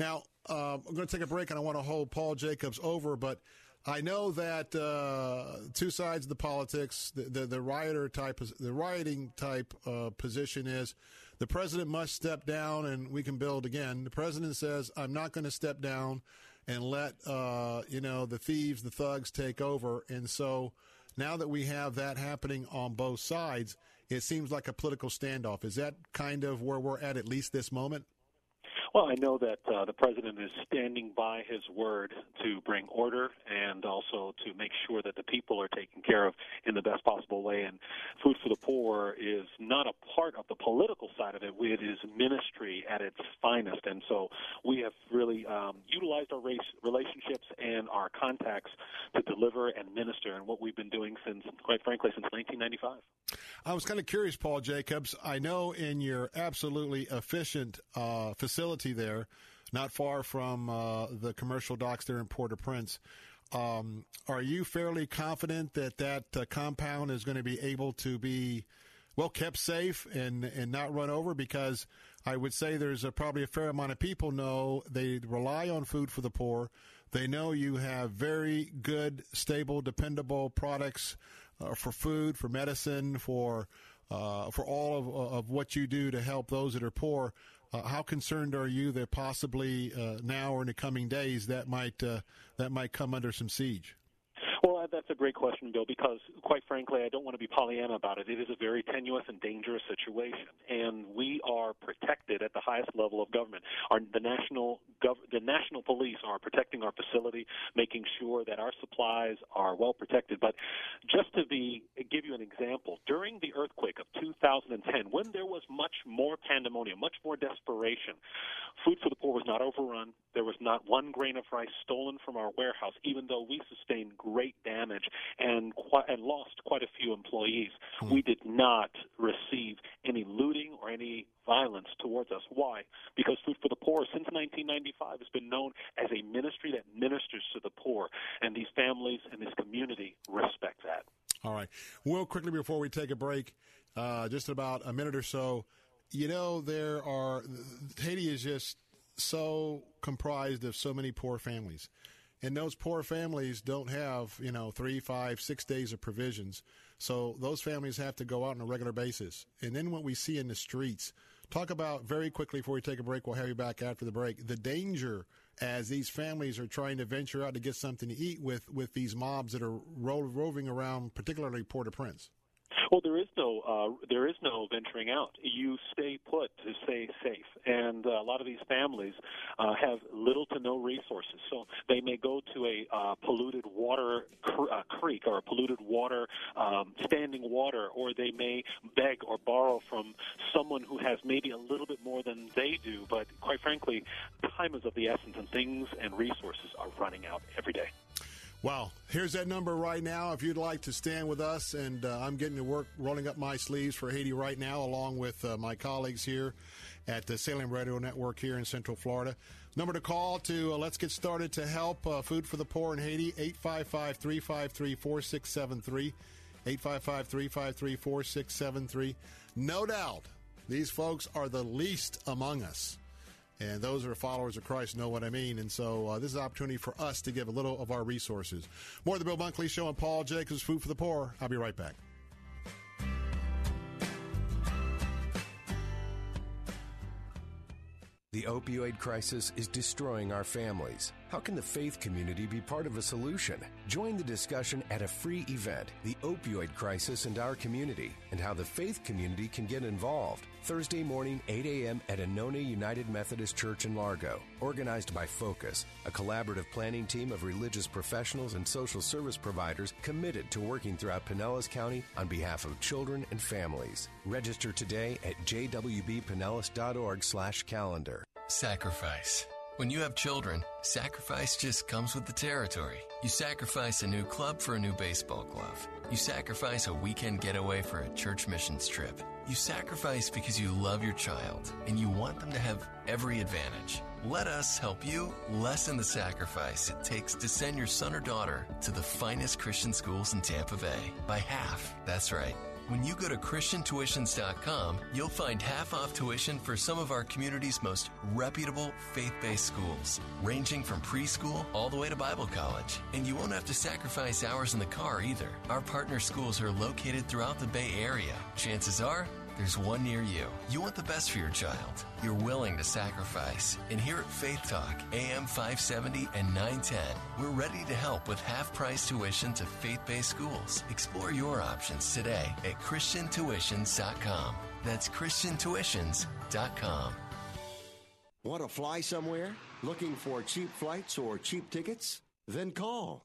Now, uh, I'm going to take a break and I want to hold Paul Jacobs over, but I know that uh, two sides of the politics, the, the, the rioter type, the rioting type uh, position is the president must step down and we can build again. The president says, I'm not going to step down and let, uh, you know, the thieves, the thugs take over. And so now that we have that happening on both sides, it seems like a political standoff. Is that kind of where we're at, at least this moment? Well, I know that uh, the president is standing by his word to bring order and also to make sure that the people are taken care of in the best possible way. And Food for the Poor is not a part of the political side of it. It is ministry at its finest. And so we have really um, utilized our race relationships and our contacts to deliver and minister, and what we've been doing since, quite frankly, since 1995. I was kind of curious, Paul Jacobs. I know in your absolutely efficient uh, facility there, not far from uh, the commercial docks there in Port-au-Prince. Um, are you fairly confident that that uh, compound is going to be able to be well kept safe and and not run over? Because I would say there's a, probably a fair amount of people know they rely on food for the poor. They know you have very good, stable, dependable products uh, for food, for medicine, for uh, for all of, of what you do to help those that are poor. Uh, how concerned are you that possibly uh, now or in the coming days that might uh, that might come under some siege? That's a great question, Bill, because quite frankly, I don't want to be Pollyanna about it. It is a very tenuous and dangerous situation, and we are protected at the highest level of government. Our, the national gov- the national police are protecting our facility, making sure that our supplies are well protected. But just to be give you an example, during the earthquake of 2010, when there was much more pandemonium, much more desperation, Food for the Poor was not overrun. There was not one grain of rice stolen from our warehouse, even though we sustained great damage and quite, and lost quite a few employees. Mm-hmm. We did not receive any looting or any violence towards us. Why? Because Food for the Poor since 1995 has been known as a ministry that ministers to the poor, and these families and this community respect that. All right. Well, quickly before we take a break, uh, just about a minute or so. You know, there are Haiti is just so comprised of so many poor families. And those poor families don't have, you know, three, five, six days of provisions. So those families have to go out on a regular basis. And then what we see in the streets, talk about very quickly before we take a break, we'll have you back after the break, the danger as these families are trying to venture out to get something to eat with, with these mobs that are ro- roving around, particularly Port-au-Prince. Well, there is no uh, there is no venturing out. You stay put to stay safe, and uh, a lot of these families uh, have little to no resources. So they may go to a uh, polluted water cr- uh, creek or a polluted water um, standing water, or they may beg or borrow from someone who has maybe a little bit more than they do. But quite frankly, time is of the essence, and things and resources are running out every day. Well, here's that number right now. If you'd like to stand with us, and uh, I'm getting to work rolling up my sleeves for Haiti right now, along with uh, my colleagues here at the Salem Radio Network here in Central Florida. Number to call to uh, let's get started to help uh, Food for the Poor in Haiti 855 353 4673. 855 353 4673. No doubt, these folks are the least among us. And those who are followers of Christ know what I mean. And so uh, this is an opportunity for us to give a little of our resources. More of the Bill Bunkley Show and Paul Jacobs, Food for the Poor. I'll be right back. The opioid crisis is destroying our families. How can the faith community be part of a solution? Join the discussion at a free event, The Opioid Crisis and Our Community, and how the faith community can get involved. Thursday morning, 8 a.m. at Anona United Methodist Church in Largo. Organized by Focus, a collaborative planning team of religious professionals and social service providers committed to working throughout Pinellas County on behalf of children and families. Register today at jwbpinellas.org slash calendar. Sacrifice. When you have children, sacrifice just comes with the territory. You sacrifice a new club for a new baseball glove. You sacrifice a weekend getaway for a church missions trip. You sacrifice because you love your child and you want them to have every advantage. Let us help you lessen the sacrifice it takes to send your son or daughter to the finest Christian schools in Tampa Bay by half. That's right when you go to ChristianTuitions.com, you'll find half off tuition for some of our community's most reputable faith based schools, ranging from preschool all the way to Bible college. And you won't have to sacrifice hours in the car either. Our partner schools are located throughout the Bay Area. Chances are, there's one near you. You want the best for your child. You're willing to sacrifice. And here at Faith Talk, AM 570 and 910, we're ready to help with half price tuition to faith based schools. Explore your options today at ChristianTuitions.com. That's ChristianTuitions.com. Want to fly somewhere? Looking for cheap flights or cheap tickets? Then call.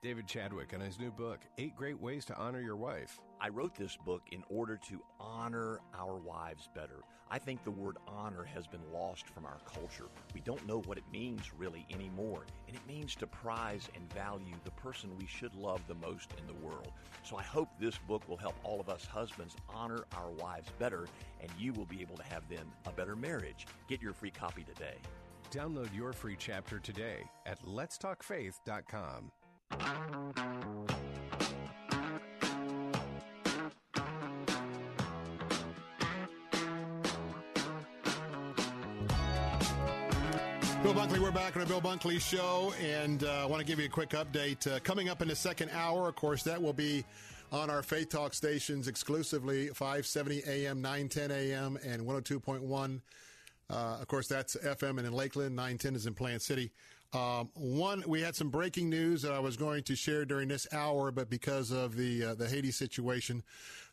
David Chadwick and his new book, Eight Great Ways to Honor Your Wife. I wrote this book in order to honor our wives better. I think the word honor has been lost from our culture. We don't know what it means really anymore, and it means to prize and value the person we should love the most in the world. So I hope this book will help all of us husbands honor our wives better, and you will be able to have then a better marriage. Get your free copy today. Download your free chapter today at letstalkfaith.com. Bill Bunkley, we're back on the Bill Bunkley Show, and uh, I want to give you a quick update. Uh, coming up in the second hour, of course, that will be on our Faith Talk stations exclusively 570 AM, 910 AM, and 102.1. Uh, of course, that's FM and in Lakeland. 910 is in Plant City. Um, one, we had some breaking news that I was going to share during this hour, but because of the uh, the Haiti situation.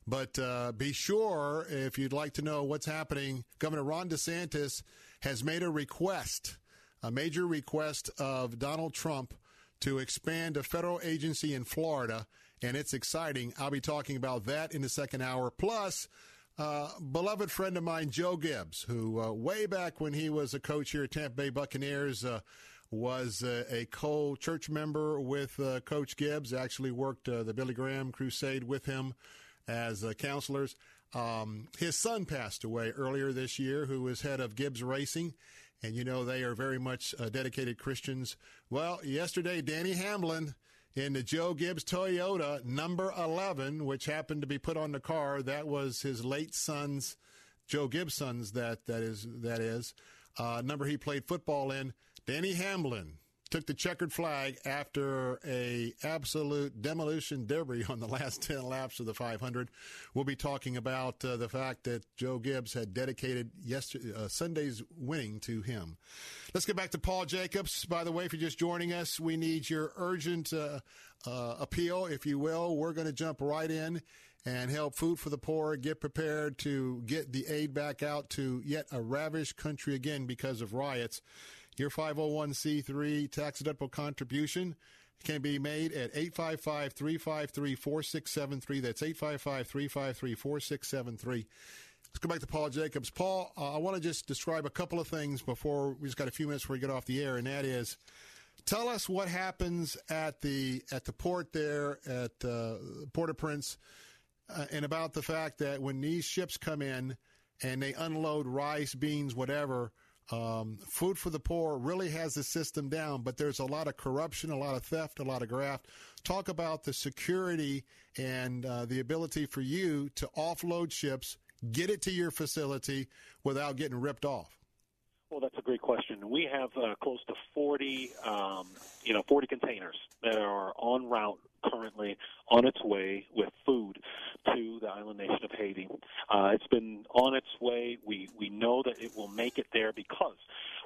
But uh, be sure if you'd like to know what's happening. Governor Ron DeSantis has made a request, a major request of Donald Trump to expand a federal agency in Florida, and it's exciting. I'll be talking about that in the second hour. Plus. Uh, beloved friend of mine, Joe Gibbs, who uh, way back when he was a coach here at Tampa Bay Buccaneers, uh, was a co-church member with uh, Coach Gibbs. Actually worked uh, the Billy Graham Crusade with him as uh, counselors. Um, his son passed away earlier this year, who was head of Gibbs Racing. And you know, they are very much dedicated Christians. Well, yesterday, Denny Hamlin in the Joe Gibbs Toyota number 11, which happened to be put on the car. That was his late son's, Joe Gibbs' son's, that, that is, that is, uh, number he played football in. Denny Hamlin took the checkered flag after a absolute demolition derby on the last 10 laps of the 500. We'll be talking about uh, the fact that Joe Gibbs had dedicated yesterday, uh, Sunday's winning to him. Let's get back to Paul Jacobs. By the way, if you're just joining us, we need your urgent uh, uh appeal, if you will. We're going to jump right in and help Food for the Poor get prepared to get the aid back out to yet a ravished country again because of riots. Your 501c3 tax deductible contribution can be made at 855 353 4673. That's 855 353 4673. Let's go back to Paul Jacobs. Paul, uh, I want to just describe a couple of things before we just got a few minutes before we get off the air, and that is tell us what happens at the at the port there at uh, Port-au-Prince, uh, and about the fact that when these ships come in and they unload rice, beans, whatever Um, Food for the Poor really has the system down, but there's a lot of corruption, a lot of theft, a lot of graft. Talk about the security and uh, the ability for you to offload ships, get it to your facility without getting ripped off. Well, that's a great question. We have uh, close to 40, um, you know, 40 containers that are en route currently on its way with food to the island nation of Haiti. Uh, it's been on its way. We we know that it will make it there because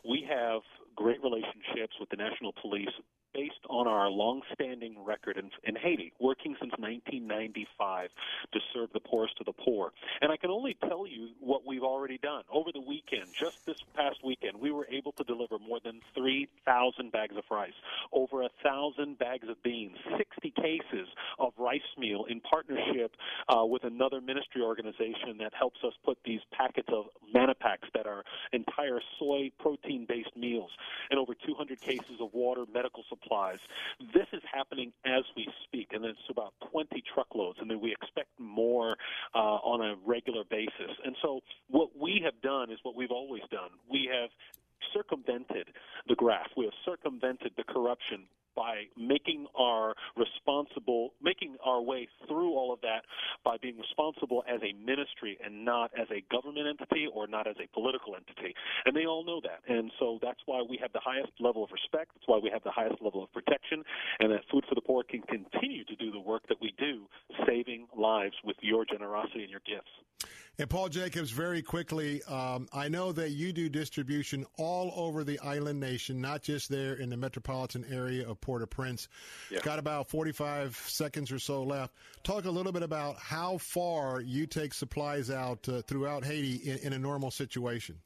we have great relationships with the national police based on our long-standing record in, in Haiti, working since 1995 to serve the poorest of the poor. And I can only tell you what we've already done. Over the weekend, just this past weekend, we were able to deliver more than 3,000 bags of rice, over a thousand bags of beans, 60 cases of rice meal in partnership uh, with another ministry organization that helps us put these packets of MannaPacks that are entire soy protein-based meals, and over 200 cases of water, medical supplies supplies. This is happening as we speak, and it's about 20 truckloads, and then we expect more uh, on a regular basis. And so, what we have done is what we've always done. We have circumvented the graft. We have circumvented the corruption by making our responsible, making our way through all of that by being responsible as a ministry and not as a government entity or not as a political entity. And they all know that. And so that's why we have the highest level of respect. That's why we have the highest level of protection. And that Food for the Poor can continue to do the work that we do, saving lives with your generosity and your gifts. And Paul Jacobs, very quickly, um, I know that you do distribution all over the island nation, not just there in the metropolitan area of Port-au-Prince. Yeah. Got about 45 seconds or so left. Talk a little bit about how far you take supplies out uh, throughout Haiti in, in a normal situation.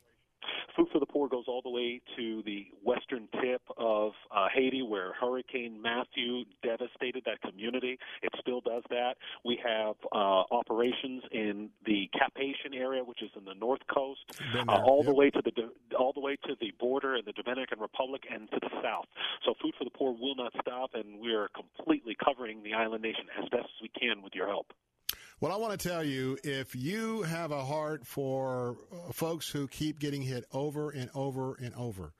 Food for the Poor goes all the way to the western tip of uh, Haiti, where Hurricane Matthew devastated that community. It still does that. We have uh, operations in the Cap-Haïtien area, which is in the north coast, uh, all the way to the all the way to the border in the Dominican Republic and to the south. So Food for the Poor will not stop, and we are completely covering the island nation as best as we can with your help. Well, I want to tell you if you have a heart for uh, folks who keep getting hit over and over and over,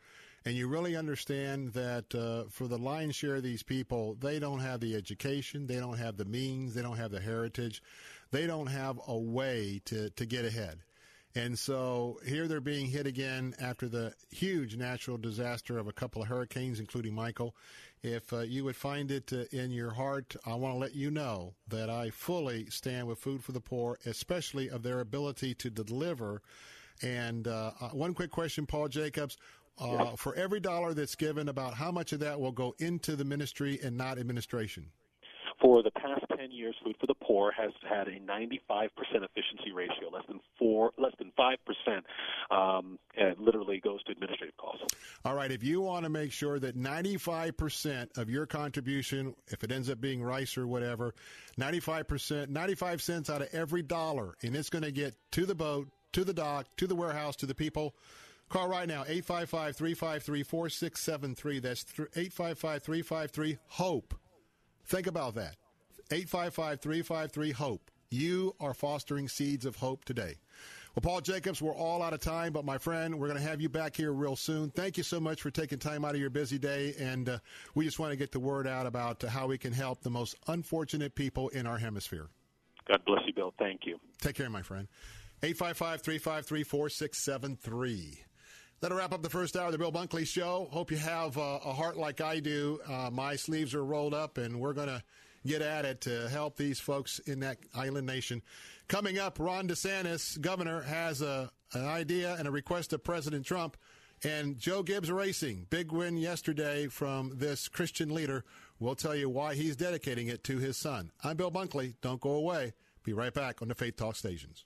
and you really understand that uh, for the lion's share of these people, they don't have the education, they don't have the means, they don't have the heritage, they don't have a way to, to get ahead. And so here they're being hit again after the huge natural disaster of a couple of hurricanes, including Michael. If uh, you would find it uh, in your heart, I want to let you know that I fully stand with Food for the Poor, especially of their ability to deliver. And uh, uh one quick question, Paul Jacobs. Uh, for every dollar that's given, about how much of that will go into the ministry and not administration? For the past 10 years, Food for the Poor has had a 95% efficiency ratio, less than four, less than 5%, um, and literally goes to administrative costs. All right. If you want to make sure that 95% of your contribution, if it ends up being rice or whatever, 95%, 95 cents out of every dollar, and it's going to get to the boat, to the dock, to the warehouse, to the people. Call right now, 855 353 4673. That's 855 353 HOPE. Think about that. 855 353 HOPE. You are fostering seeds of hope today. Well, Paul Jacobs, we're all out of time, but my friend, we're going to have you back here real soon. Thank you so much for taking time out of your busy day, and uh, we just want to get the word out about uh, how we can help the most unfortunate people in our hemisphere. God bless you, Bill. Thank you. Take care, my friend. 855 353 4673. That'll wrap up the first hour of the Bill Bunkley Show. Hope you have uh, a heart like I do. Uh, my sleeves are rolled up, and we're going to get at it to help these folks in that island nation. Coming up, Ron DeSantis, governor, has a, an idea and a request of President Trump. And Joe Gibbs Racing, big win yesterday from this Christian leader. We'll tell you why he's dedicating it to his son. I'm Bill Bunkley. Don't go away. Be right back on the Faith Talk stations.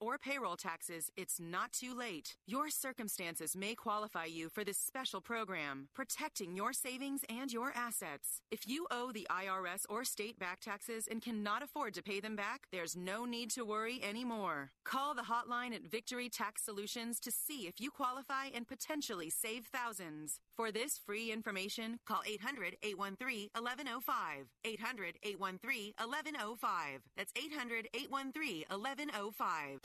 or payroll taxes, it's not too late. Your circumstances may qualify you for this special program, protecting your savings and your assets. If you owe the IRS or state back taxes and cannot afford to pay them back, there's no need to worry anymore. Call the hotline at Victory Tax Solutions to see if you qualify and potentially save thousands. For this free information, call 800 813 1105. 800 813 1105. That's 800 813 1105.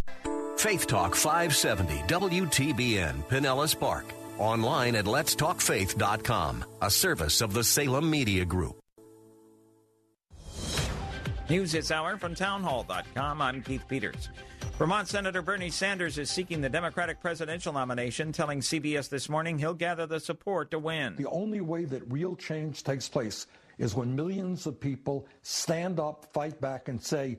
Faith Talk 570 WTBN Pinellas Park. Online at letstalkfaith.com, a service of the Salem Media Group. News this hour from townhall.com. I'm Keith Peters. Vermont Senator Bernie Sanders is seeking the Democratic presidential nomination, telling CBS this morning he'll gather the support to win. The only way that real change takes place is when millions of people stand up, fight back, and say,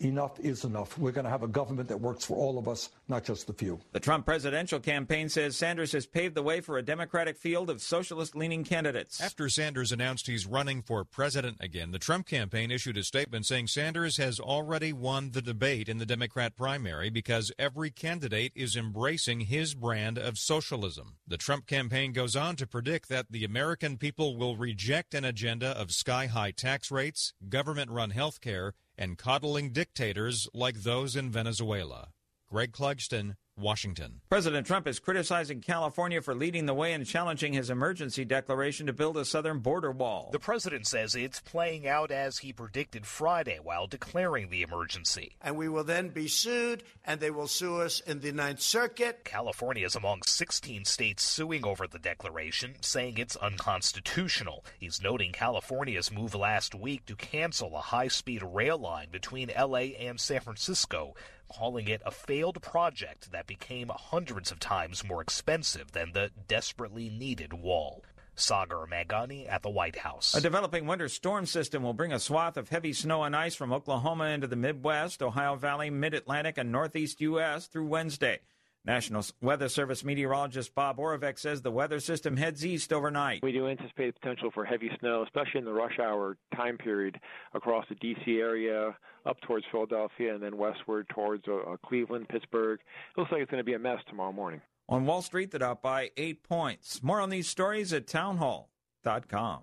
enough is enough. We're going to have a government that works for all of us, not just the few. The Trump presidential campaign says Sanders has paved the way for a Democratic field of socialist leaning candidates. After Sanders announced he's running for president again, the Trump campaign issued a statement saying Sanders has already won the debate in the Democrat primary because every candidate is embracing his brand of socialism. The Trump campaign goes on to predict that the American people will reject an agenda of sky high tax rates, government run health care, and coddling dictators like those in Venezuela. Greg Clugston, Washington. President Trump is criticizing California for leading the way in challenging his emergency declaration to build a southern border wall. The president says it's playing out as he predicted Friday while declaring the emergency. And we will then be sued, and they will sue us in the Ninth Circuit. California is among 16 states suing over the declaration, saying it's unconstitutional. He's noting California's move last week to cancel a high speed rail line between LA and San Francisco calling it a failed project that became hundreds of times more expensive than the desperately needed wall. Sagar Meghani at the White House. A developing winter storm system will bring a swath of heavy snow and ice from Oklahoma into the Midwest, Ohio Valley, Mid Atlantic, and Northeast U.S. through Wednesday. National Weather Service meteorologist Bob Oravec says the weather system heads east overnight. We do anticipate potential for heavy snow, especially in the rush hour time period across the D.C. area, up towards Philadelphia, and then westward towards uh, Cleveland, Pittsburgh. It looks like it's going to be a mess tomorrow morning. On Wall Street, the Dow by eight points. More on these stories at townhall.com.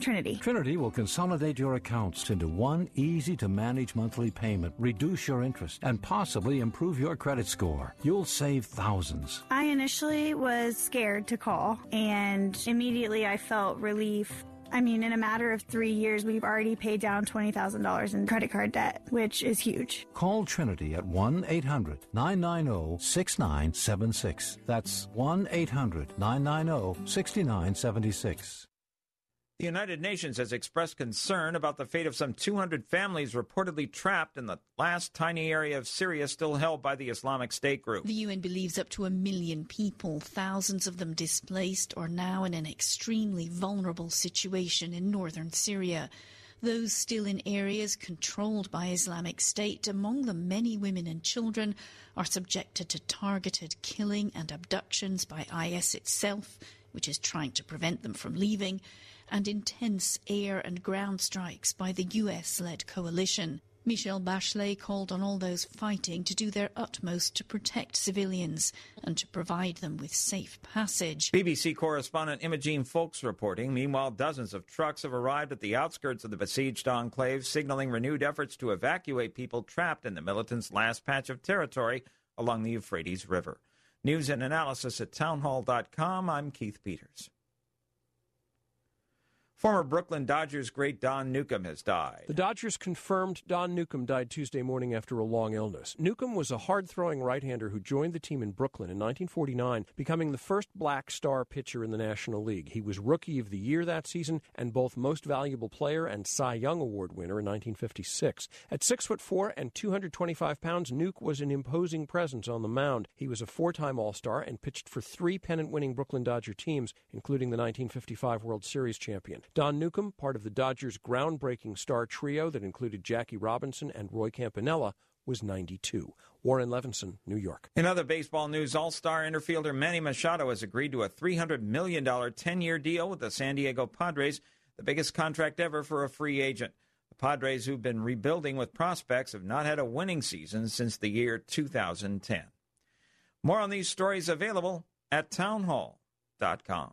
Trinity. Trinity will consolidate your accounts into one easy to manage monthly payment, reduce your interest, and possibly improve your credit score. You'll save thousands. I initially was scared to call, and immediately I felt relief. I mean, in a matter of three years, we've already paid down $20,000 in credit card debt, which is huge. Call Trinity at 1 800 990 6976. That's 1 800 990 6976. The United Nations has expressed concern about the fate of some 200 families reportedly trapped in the last tiny area of Syria still held by the Islamic State group. The UN believes up to a million people, thousands of them displaced, are now in an extremely vulnerable situation in northern Syria. Those still in areas controlled by Islamic State, among them many women and children, are subjected to targeted killing and abductions by IS itself, which is trying to prevent them from leaving and intense air and ground strikes by the US led coalition. Michelle Bachelet called on all those fighting to do their utmost to protect civilians and to provide them with safe passage. BBC correspondent Imogen Foulkes reporting. Meanwhile, dozens of trucks have arrived at the outskirts of the besieged enclave, signaling renewed efforts to evacuate people trapped in the militants' last patch of territory along the Euphrates River. News and analysis at townhall.com. I'm Keith Peters. Former Brooklyn Dodgers great Don Newcombe has died. The Dodgers confirmed Don Newcombe died Tuesday morning after a long illness. Newcombe was a hard throwing right hander who joined the team in Brooklyn in 1949, becoming the first black star pitcher in the National League. He was Rookie of the Year that season and both Most Valuable Player and Cy Young Award winner in 1956. At 6 foot 4 and 225 pounds, Newk was an imposing presence on the mound. He was a four time All Star and pitched for three pennant winning Brooklyn Dodger teams, including the 1955 World Series champion. Don Newcombe, part of the Dodgers' groundbreaking star trio that included Jackie Robinson and Roy Campanella, was 92. Warren Levinson, New York. In other baseball news, All Star infielder Manny Machado has agreed to a $300 million 10 year deal with the San Diego Padres, the biggest contract ever for a free agent. The Padres, who've been rebuilding with prospects, have not had a winning season since the year 2010. More on these stories available at townhall.com.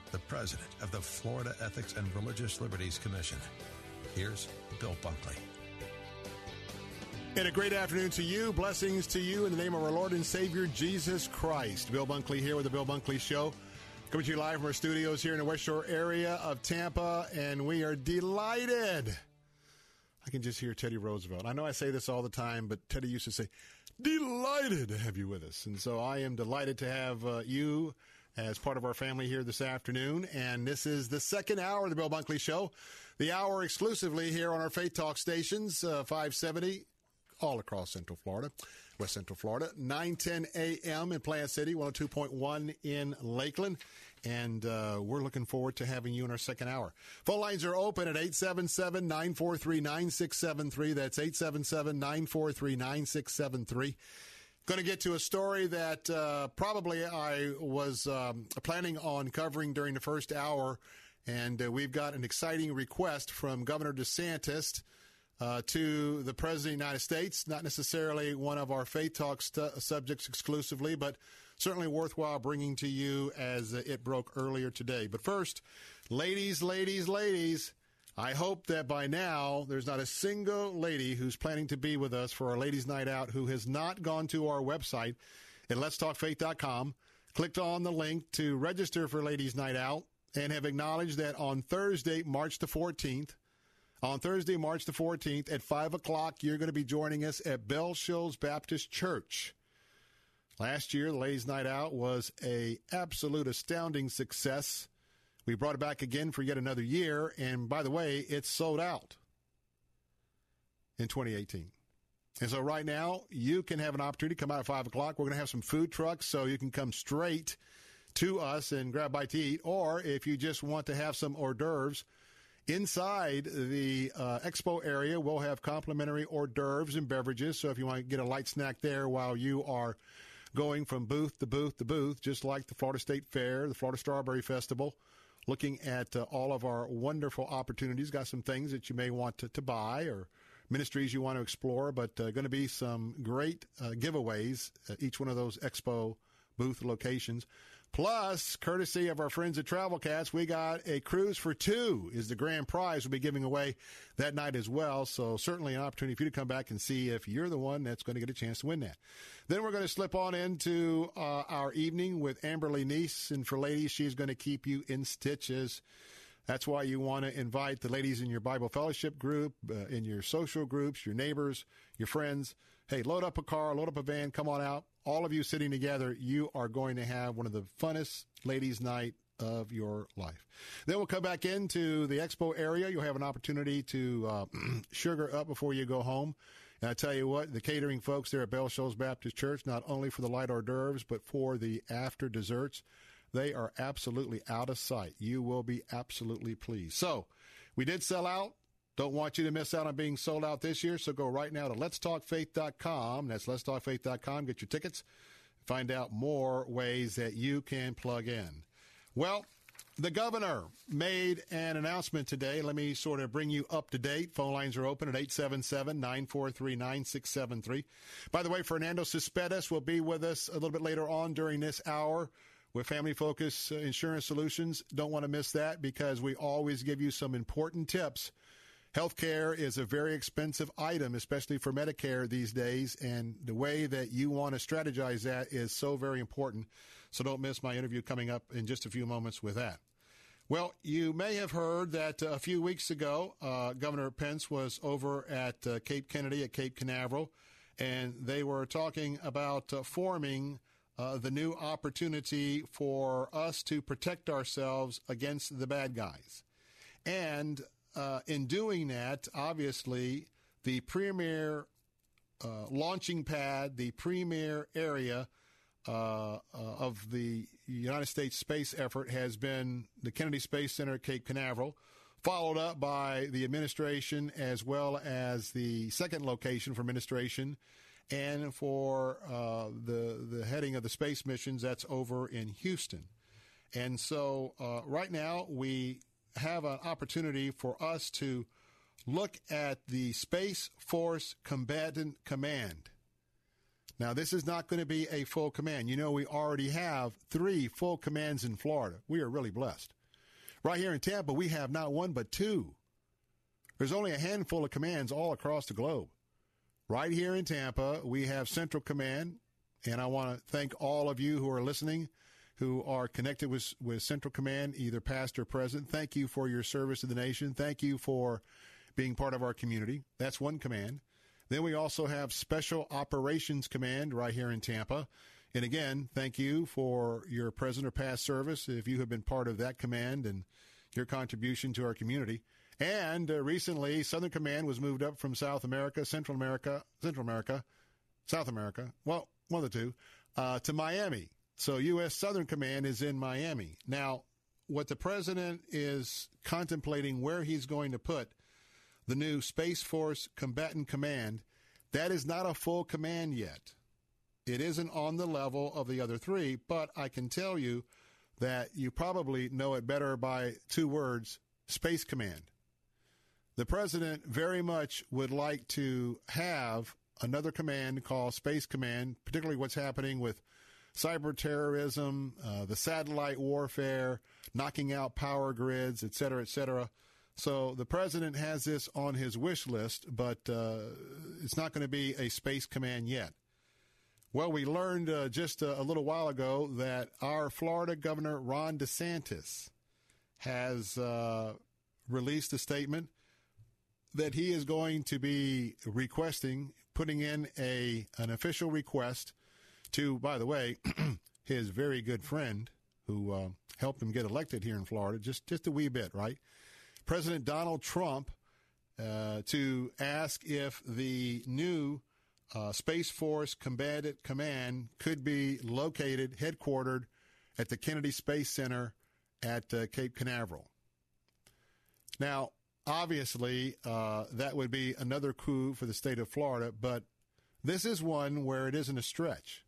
the president of the Florida Ethics and Religious Liberties Commission. Here's Bill Bunkley. And a great afternoon to you. Blessings to you in the name of our Lord and Savior Jesus Christ. Bill Bunkley here with the Bill Bunkley Show. Coming to you live from our studios here in the West Shore area of Tampa, and we are delighted. I can just hear Teddy Roosevelt. I know I say this all the time, but Teddy used to say, delighted to have you with us. And so I am delighted to have uh, you as part of our family here this afternoon. And this is the second hour of the Bill Bunkley Show, the hour exclusively here on our Faith Talk stations, uh, 570 all across Central Florida, West Central Florida, 910 a.m. in Plant City, 102.1 in Lakeland. And uh, we're looking forward to having you in our second hour. Phone lines are open at 877 943 9673. That's 877 943 9673. Going to get to a story that uh, probably I was um, planning on covering during the first hour. And uh, we've got an exciting request from Governor DeSantis uh, to the President of the United States. Not necessarily one of our Faith Talk subjects exclusively, but certainly worthwhile bringing to you as it broke earlier today. But first, ladies, ladies, ladies, I hope that by now there's not a single lady who's planning to be with us for our Ladies' Night Out who has not gone to our website at letstalkfaith.com, clicked on the link to register for Ladies' Night Out, and have acknowledged that on Thursday, March the 14th, on Thursday, March the 14th at 5 o'clock, you're going to be joining us at Bell Shoals Baptist Church. Last year, the Ladies' Night Out was a absolute astounding success. We brought it back again for yet another year, and by the way, it's sold out in 2018. And so right now, you can have an opportunity to come out at 5 o'clock. We're going to have some food trucks, so you can come straight to us and grab a bite to eat. Or if you just want to have some hors d'oeuvres, Inside the uh, expo area, we'll have complimentary hors d'oeuvres and beverages. So if you want to get a light snack there while you are going from booth to booth to booth, just like the Florida State Fair, the Florida Strawberry Festival, looking at uh, all of our wonderful opportunities. Got some things that you may want to, to buy or ministries you want to explore, but uh, going to be some great uh, giveaways each one of those expo booth locations. Plus, courtesy of our friends at Travel Cats, we got a cruise for two is the grand prize we'll be giving away that night as well. So certainly an opportunity for you to come back and see if you're the one that's going to get a chance to win that. Then we're going to slip on into uh, our evening with Amberly Neese. And for ladies, she's going to keep you in stitches. That's why you want to invite the ladies in your Bible fellowship group, uh, in your social groups, your neighbors, your friends. Hey, load up a car, load up a van, come on out. All of you sitting together, you are going to have one of the funnest ladies' night of your life. Then we'll come back into the expo area. You'll have an opportunity to uh, sugar up before you go home. And I tell you what, the catering folks there at Bell Shoals Baptist Church, not only for the light hors d'oeuvres, but for the after desserts, they are absolutely out of sight. You will be absolutely pleased. So, we did sell out. Don't want you to miss out on being sold out this year, so go right now to letstalkfaith.com. That's letstalkfaith.com. Get your tickets. Find out more ways that you can plug in. Well, the governor made an announcement today. Let me sort of bring you up to date. Phone lines are open at 877 943 9673. By the way, Fernando Cespedes will be with us a little bit later on during this hour with Family Focus uh, Insurance Solutions. Don't want to miss that because we always give you some important tips. Healthcare is a very expensive item, especially for Medicare these days, and the way that you want to strategize that is so very important. So don't miss my interview coming up in just a few moments with that. Well, you may have heard that uh, a few weeks ago, uh, Governor Pence was over at uh, Cape Kennedy at Cape Canaveral, and they were talking about uh, forming uh, the new opportunity for us to protect ourselves against the bad guys. And uh, in doing that, obviously, the premier uh, launching pad, the premier area uh, uh, of the United States space effort has been the Kennedy Space Center at Cape Canaveral, followed up by the administration as well as the second location for administration and for uh, the the heading of the space missions that's over in Houston. And so uh, right now we have an opportunity for us to look at the Space Force Combatant Command. Now, this is not going to be a full command. You know, we already have three full commands in Florida. We are really blessed. Right here in Tampa, we have not one but two. There's only a handful of commands all across the globe. Right here in Tampa, we have Central Command, and I want to thank all of you who are listening, who are connected with, with Central Command, either past or present. Thank you for your service to the nation. Thank you for being part of our community. That's one command. Then we also have Special Operations Command right here in Tampa. And again, thank you for your present or past service if you have been part of that command and your contribution to our community. And uh, recently, Southern Command was moved up from South America, Central America, Central America, South America, well, one of the two, uh, to Miami. So U.S. Southern Command is in Miami. Now, what the president is contemplating where he's going to put the new Space Force Combatant Command, that is not a full command yet. It isn't on the level of the other three, but I can tell you that you probably know it better by two words Space Command. The president very much would like to have another command called Space Command, particularly what's happening with cyber terrorism, uh, the satellite warfare, knocking out power grids, et cetera, et cetera. So the president has this on his wish list, but uh, it's not going to be a space command yet. Well, we learned uh, just a, a, little while ago that our Florida Governor Ron DeSantis has uh, released a statement that he is going to be requesting, putting in a an official request to, by the way, his very good friend who uh, helped him get elected here in Florida, just just a wee bit, right? President Donald Trump uh, to ask if the new uh, Space Force Combatant Command could be located, headquartered at the Kennedy Space Center at uh, Cape Canaveral. Now, obviously, uh, that would be another coup for the state of Florida, but this is one where it isn't a stretch.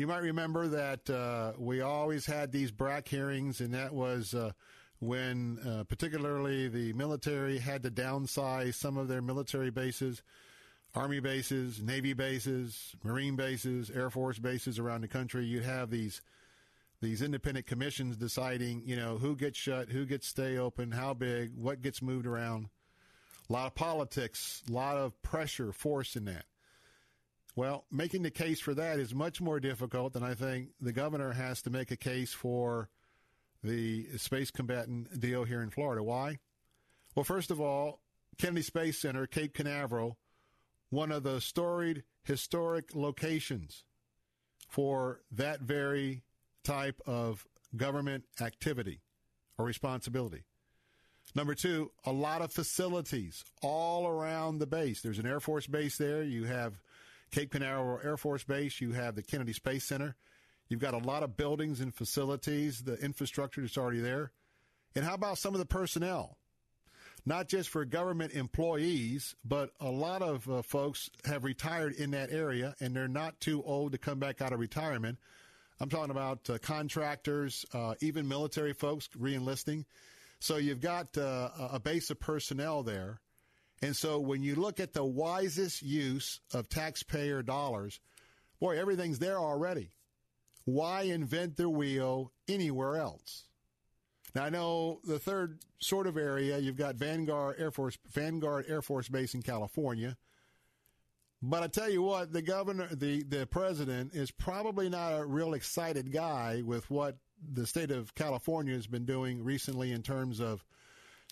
You might remember that uh, we always had these BRAC hearings, and that was uh, when, uh, particularly, the military had to downsize some of their military bases, Army bases, Navy bases, Marine bases, Air Force bases around the country. You'd have these these independent commissions deciding, you know, who gets shut, who gets stay open, how big, what gets moved around. A lot of politics, a lot of pressure, force in that. Well, making the case for that is much more difficult than I think the governor has to make a case for the space combatant deal here in Florida. Why? Well, first of all, Kennedy Space Center, Cape Canaveral, one of the storied historic locations for that very type of government activity or responsibility. Number two, a lot of facilities all around the base. There's an Air Force base there. You have Cape Canaveral Air Force Base. You have the Kennedy Space Center. You've got a lot of buildings and facilities, the infrastructure that's already there. And how about some of the personnel? Not just for government employees, but a lot of uh, folks have retired in that area and they're not too old to come back out of retirement. I'm talking about uh, contractors, uh, even military folks reenlisting. So you've got uh, a base of personnel there. And so when you look at the wisest use of taxpayer dollars, boy, everything's there already. Why invent the wheel anywhere else? Now I know the third sort of area you've got Vandenberg Air Force Vandenberg Air Force Base in California. But I tell you what, the governor, the, the president is probably not a real excited guy with what the state of California has been doing recently in terms of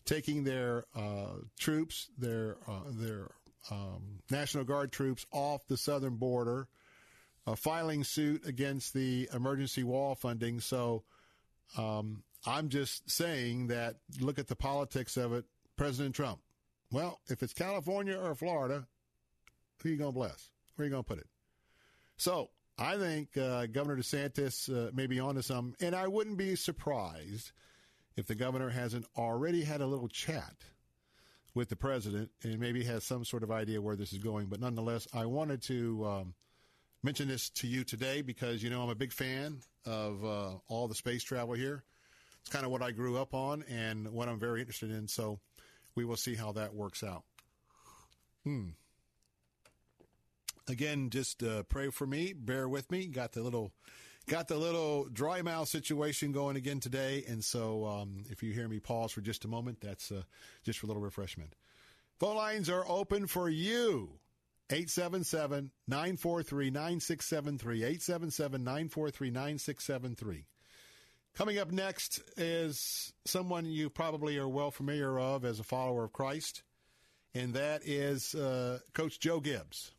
taking their uh, troops, their uh, their um, National Guard troops off the southern border, uh, filing suit against the emergency wall funding. So um, I'm just saying that look at the politics of it. President Trump. Well, if it's California or Florida, who are you going to bless? Where are you going to put it? So I think uh, Governor DeSantis uh, may be onto some, and I wouldn't be surprised if the governor hasn't already had a little chat with the president and maybe has some sort of idea where this is going. But nonetheless, I wanted to um, mention this to you today because you know I'm a big fan of uh, all the space travel here. It's kind of what I grew up on and what I'm very interested in. So we will see how that works out. Hmm again, just uh, pray for me. Bear with me. Got the little, got the little dry mouth situation going again today, and so um, if you hear me pause for just a moment, that's uh, just for a little refreshment. Phone lines are open for you. 877 943 9673. 877 943 9673. Coming up next is someone you probably are well familiar of as a follower of Christ, and that is uh, Coach Joe Gibbs.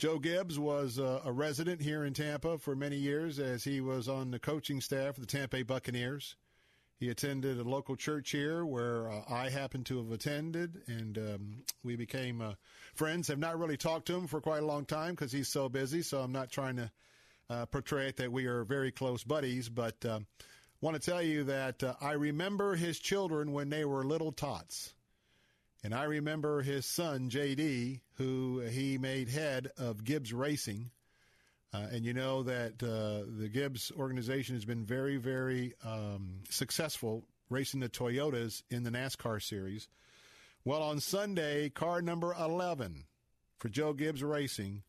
Joe Gibbs was uh, a resident here in Tampa for many years as he was on the coaching staff of the Tampa Bay Buccaneers. He attended a local church here where uh, I happened to have attended, and um, we became uh, friends. Have not really talked to him for quite a long time because he's so busy, so I'm not trying to uh, portray it that we are very close buddies, but uh, want to tell you that uh, I remember his children when they were little tots. And I remember his son, JD, who he made head of Gibbs Racing. Uh, and you know that uh, the Gibbs organization has been very, very um, successful racing the Toyotas in the NASCAR series. Well, on Sunday, car number 11 for Joe Gibbs Racing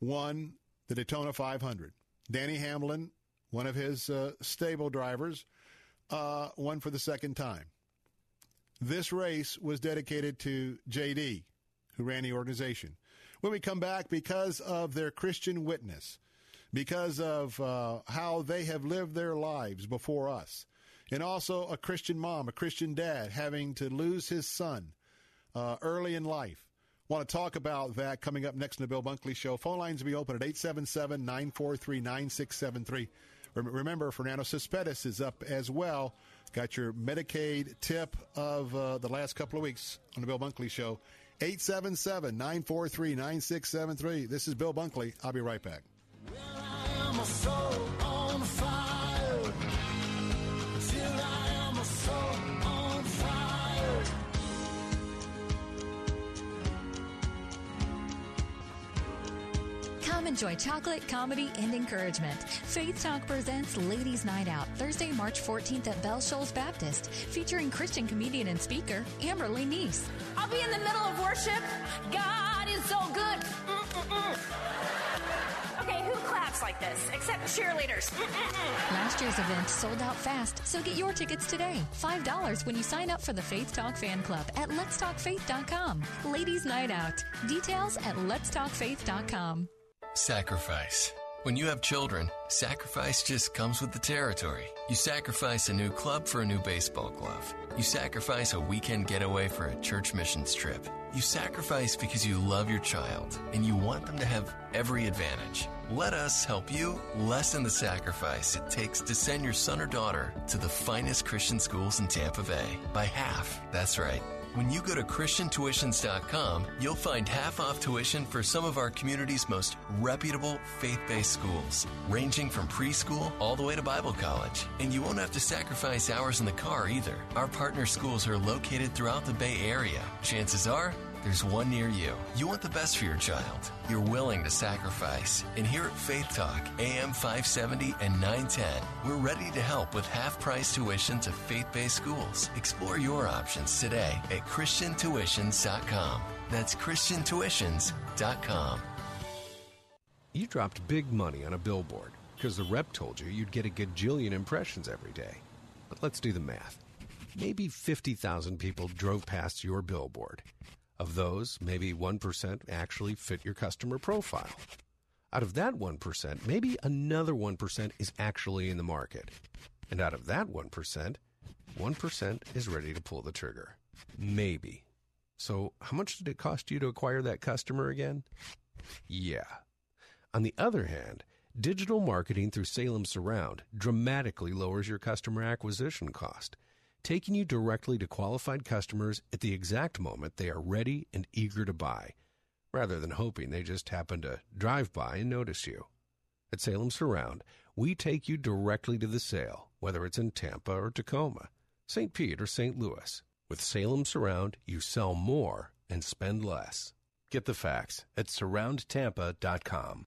won the Daytona 500. Denny Hamlin, one of his uh, stable drivers, uh, won for the second time. This race was dedicated to JD, who ran the organization. When we come back, because of their Christian witness, because of uh, how they have lived their lives before us, and also a Christian mom, a Christian dad having to lose his son uh, early in life. Want to talk about that coming up next in the Bill Bunkley Show. Phone lines will be open at 877 943 9673. Remember, Fernando Cespedes is up as well Got your Medicaid tip of uh, the last couple of weeks on the Bill Bunkley Show. 877 943 9673. This is Bill Bunkley. I'll be right back. Come enjoy chocolate, comedy, and encouragement. Faith Talk presents Ladies Night Out, Thursday, March 14th at Bell Shoals Baptist, featuring Christian comedian and speaker Amberly Neese. I'll be in the middle of worship. God is so good. Mm-mm-mm. Okay, who claps like this? Except cheerleaders. Mm-mm-mm. Last year's event sold out fast, so get your tickets today. $5 when you sign up for the Faith Talk Fan Club at letstalkfaith.com. Ladies Night Out. Details at letstalkfaith.com. Sacrifice. When you have children, sacrifice just comes with the territory. You sacrifice a new club for a new baseball glove You sacrifice a weekend getaway for a church missions trip. You sacrifice because you love your child and you want them to have every advantage. Let us help you lessen the sacrifice it takes to send your son or daughter to the finest Christian schools in Tampa Bay by half. That's right. When you go to ChristianTuitions.com, you'll find half off tuition for some of our community's most reputable faith based schools, ranging from preschool all the way to Bible college. And you won't have to sacrifice hours in the car either. Our partner schools are located throughout the Bay Area. Chances are, there's one near you. You want the best for your child. You're willing to sacrifice. And here at Faith Talk, AM 570 and 910, we're ready to help with half price tuition to faith based schools. Explore your options today at ChristianTuitions.com. That's ChristianTuitions.com. You dropped big money on a billboard because the rep told you you'd get a gajillion impressions every day. But let's do the math. Maybe 50,000 people drove past your billboard. Of those, maybe 1% actually fit your customer profile. Out of that 1%, maybe another 1% is actually in the market. And out of that 1%, 1% is ready to pull the trigger. Maybe. So, how much did it cost you to acquire that customer again? Yeah. On the other hand, digital marketing through Salem Surround dramatically lowers your customer acquisition cost taking you directly to qualified customers at the exact moment they are ready and eager to buy, rather than hoping they just happen to drive by and notice you. At Salem Surround, we take you directly to the sale, whether it's in Tampa or Tacoma, St. Pete or St. Louis. With Salem Surround, you sell more and spend less. Get the facts at surroundtampa.com.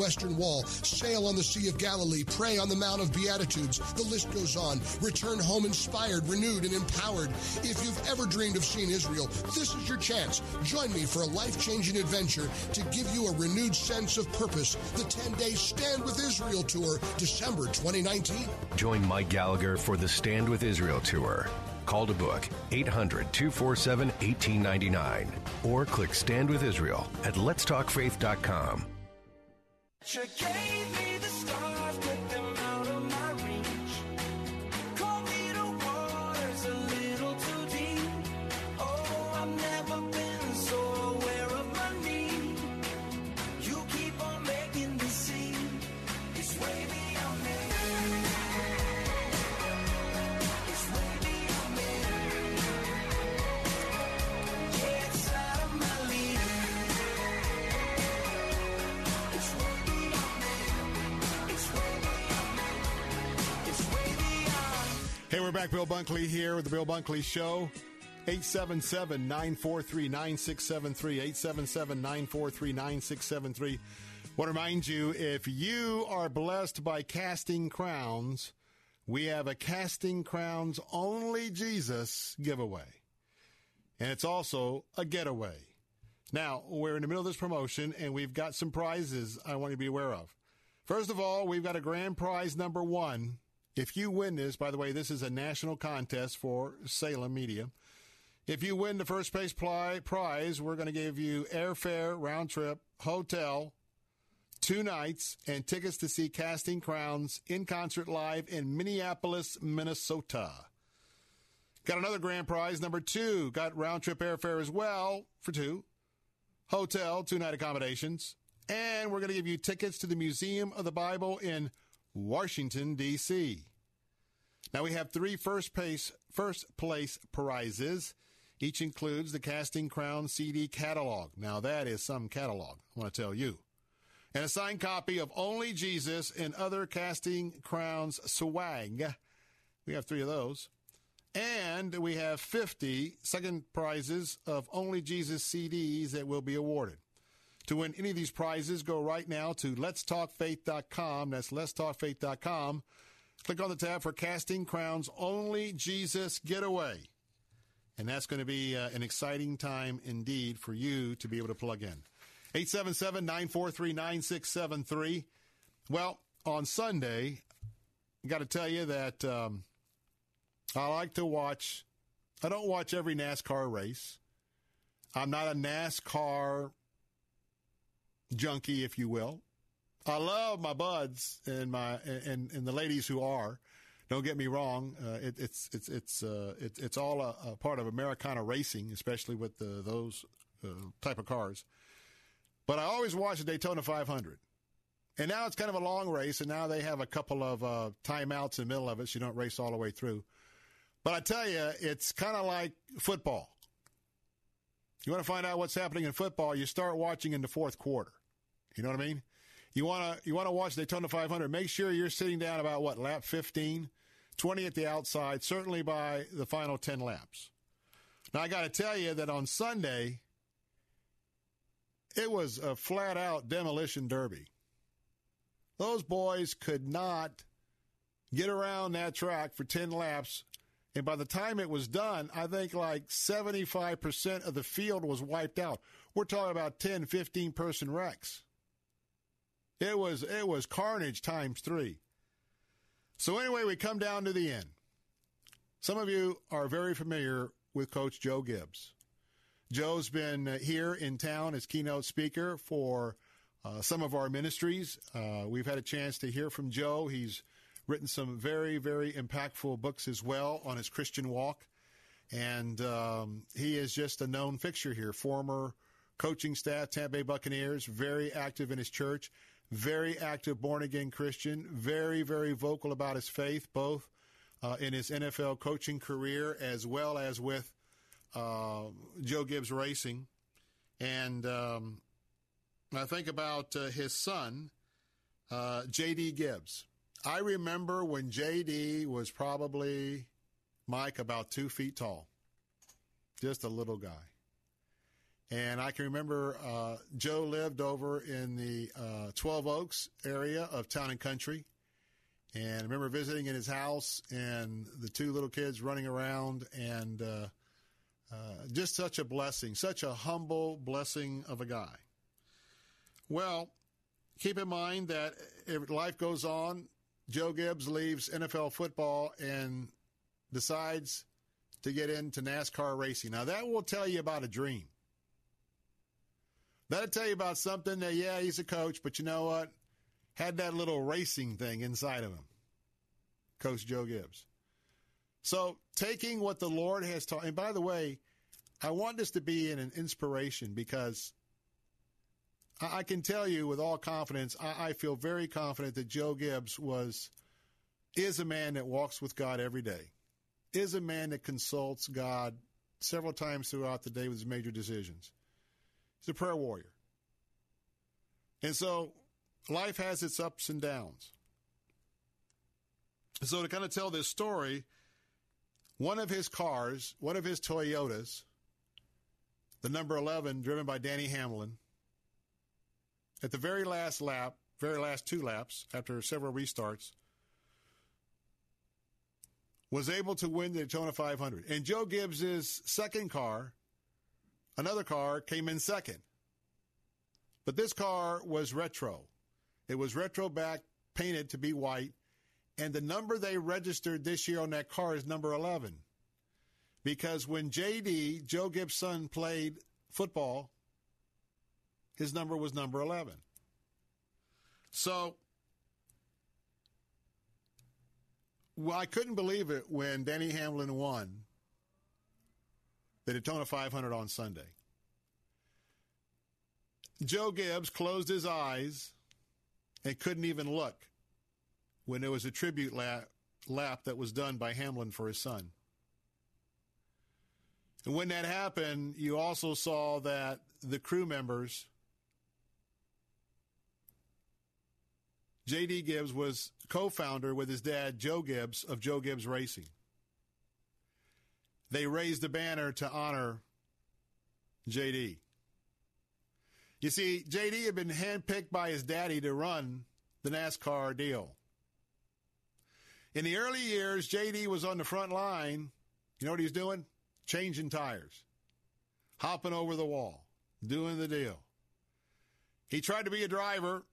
Western Wall, sail on the Sea of Galilee, pray on the Mount of Beatitudes. The list goes on. Return home inspired, renewed, and empowered. If you've ever dreamed of seeing Israel, this is your chance. Join me for a life changing adventure to give you a renewed sense of purpose. The 10 day Stand with Israel Tour, December 2019. Join Mike Gallagher for the Stand with Israel Tour. Call to book 800 247 1899 or click Stand with Israel at letstalkfaith.com. You gave me the stars, we're back. Bill Bunkley here with the Bill Bunkley Show. 877 943 9673. 877 943 9673. Want to remind you if you are blessed by casting crowns, we have a Casting Crowns Only Jesus giveaway. And it's also a getaway. Now, we're in the middle of this promotion and we've got some prizes I want you to be aware of. First of all, we've got a grand prize number one. If you win this, by the way, this is a national contest for Salem Media. If you win the first place prize, we're going to give you airfare, round trip, hotel, two nights, and tickets to see Casting Crowns in concert live in Minneapolis, Minnesota. Got another grand prize, number two. Got round trip airfare as well for two. Hotel, two night accommodations. And we're going to give you tickets to the Museum of the Bible in Washington, D.C. Now we have three first place, first place prizes. Each includes the Casting Crown CD catalog. Now that is some catalog, I want to tell you. And a signed copy of Only Jesus and other Casting Crowns swag. We have three of those. And we have 50 second prizes of Only Jesus CDs that will be awarded. To win any of these prizes, go right now to letstalkfaith.com. That's letstalkfaith.com. Click on the tab for Casting Crowns Only Jesus Getaway. And that's going to be uh, an exciting time indeed for you to be able to plug in. 877 943 9673. Well, on Sunday, I got to tell you that um, I like to watch, I don't watch every NASCAR race. I'm not a NASCAR junkie, if you will. I love my buds and my and, and the ladies who are. Don't get me wrong. Uh, it, it's it's it's uh, it, it's all a, a, part of Americana racing, especially with the, those uh, type of cars. But I always watch the Daytona 500. And now it's kind of a long race, and now they have a couple of uh, timeouts in the middle of it, so you don't race all the way through. But I tell you, it's kind of like football. You want to find out what's happening in football, you start watching in the fourth quarter. You know what I mean? You want to you want to watch the Daytona 500. Make sure you're sitting down about what lap 15, 20 at the outside, certainly by the final 10 laps. Now I got to tell you that on Sunday it was a flat out demolition derby. Those boys could not get around that track for 10 laps. And by the time it was done, I think like 75% of the field was wiped out. We're talking about 10, 15 person wrecks. It was it was carnage times 3. So anyway, we come down to the end. Some of you are very familiar with coach Joe Gibbs. Joe's been uh, here in town as keynote speaker for uh, some of our ministries. Uh, we've had a chance to hear from Joe. He's written some very, very impactful books as well on his Christian walk. And um, he is just a known fixture here. Former coaching staff, Tampa Bay Buccaneers, very active in his church, very active born again Christian, very, very vocal about his faith, both uh, in his NFL coaching career as well as with uh, Joe Gibbs Racing. And um, I think about uh, his son, uh, J.D. Gibbs. I remember when J.D. was probably, Mike, about two feet tall, just a little guy. And I can remember uh, Joe lived over in the uh, 12 Oaks area of Town and Country. And I remember visiting in his house and the two little kids running around and uh, uh, just such a blessing, such a humble blessing of a guy. Well, keep in mind that if life goes on, Joe Gibbs leaves NFL football and decides to get into NASCAR racing. Now, that will tell you about a dream. That'll tell you about something that, yeah, he's a coach, but you know what? Had that little racing thing inside of him. Coach Joe Gibbs. So taking what the Lord has taught, and by the way, I want this to be an inspiration because I can tell you with all confidence, I feel very confident that Joe Gibbs was is a man that walks with God every day, is a man that consults God several times throughout the day with his major decisions. He's a prayer warrior. And so life has its ups and downs. So to kind of tell this story, one of his cars, one of his Toyotas, the number 11, driven by Denny Hamlin, at the very last lap, very last two laps, after several restarts, was able to win the Daytona 500. And Joe Gibbs' second car, another car, came in second. But this car was retro. It was retro back, painted to be white, and the number they registered this year on that car is number 11. Because when JD, Joe Gibbs' son, played football, his number was number 11. So, well, I couldn't believe it when Denny Hamlin won the Daytona 500 on Sunday. Joe Gibbs closed his eyes and couldn't even look when there was a tribute lap, lap that was done by Hamlin for his son. And when that happened, you also saw that the crew members, J.D. Gibbs was co founder with his dad, Joe Gibbs, of Joe Gibbs Racing. They raised a banner to honor J.D. You see, J.D. had been handpicked by his daddy to run the NASCAR deal. In the early years, JD was on the front line. You know what he was doing? changing tires, hopping over the wall, doing the deal. He tried to be a driver,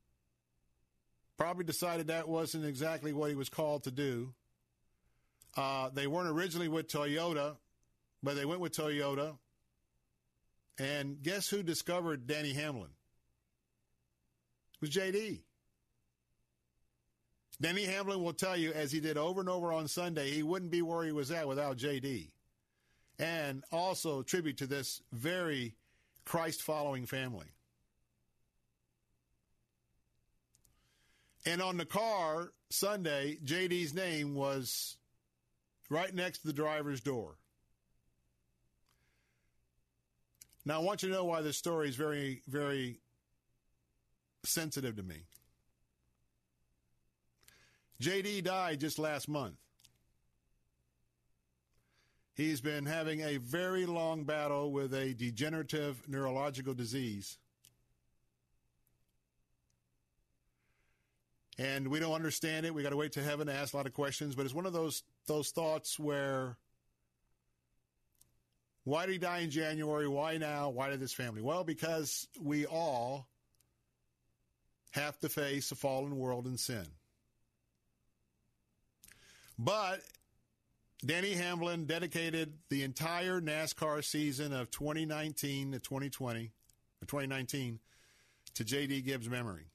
probably decided that wasn't exactly what he was called to do. Uh, they weren't originally with Toyota, but they went with Toyota. And guess who discovered Denny Hamlin? It was JD. Denny Hamlin will tell you, as he did over and over on Sunday, he wouldn't be where he was at without JD. And also tribute to this very Christ following family. And on the car Sunday, JD's name was right next to the driver's door. Now, I want you to know why this story is very, very sensitive to me. JD died just last month. He's been having a very long battle with a degenerative neurological disease. And we don't understand it. We got to wait to heaven to ask a lot of questions. But it's one of those those thoughts where why did he die in January? Why now? Why did this family? Well, because we all have to face a fallen world and sin. But Denny Hamlin dedicated the entire NASCAR season of 2019 to 2020, or 2019, to J.D. Gibbs' memory.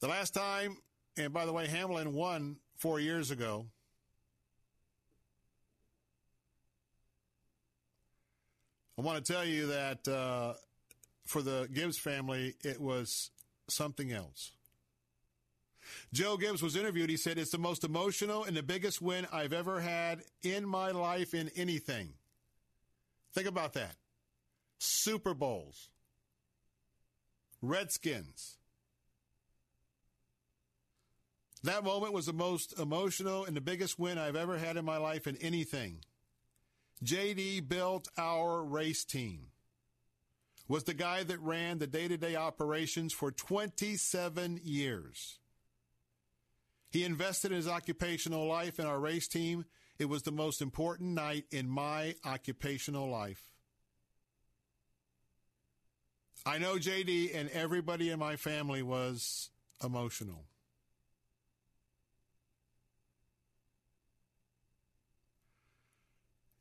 The last time, and by the way, Hamlin won four years ago. I want to tell you that uh, for the Gibbs family, it was something else. Joe Gibbs was interviewed. He said, It's the most emotional and the biggest win I've ever had in my life in anything. Think about that. Super Bowls, Redskins. That moment was the most emotional and the biggest win I've ever had in my life in anything. JD built our race team. Was the guy that ran the day-to-day operations for 27 years. He invested in his occupational life in our race team. It was the most important night in my occupational life. I know JD and everybody in my family was emotional.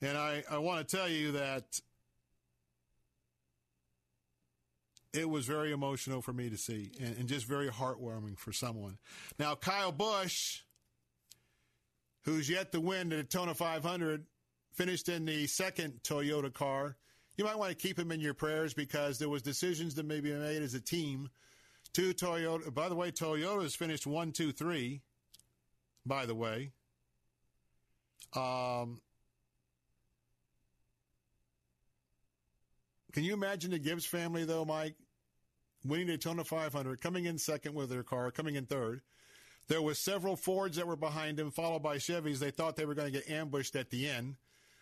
And I, I want to tell you that it was very emotional for me to see and, and, just very heartwarming for someone. Now, Kyle Busch, who's yet to win the Daytona 500, finished in the second Toyota car. You might want to keep him in your prayers because there was decisions that may be made as a team. Two Toyota. By the way, Toyota's finished one, two, three. By the way, um, Can you imagine the Gibbs family, though, Mike, winning Daytona 500, coming in second with their car, coming in third? There was several Fords that were behind him, followed by Chevys. They thought they were going to get ambushed at the end.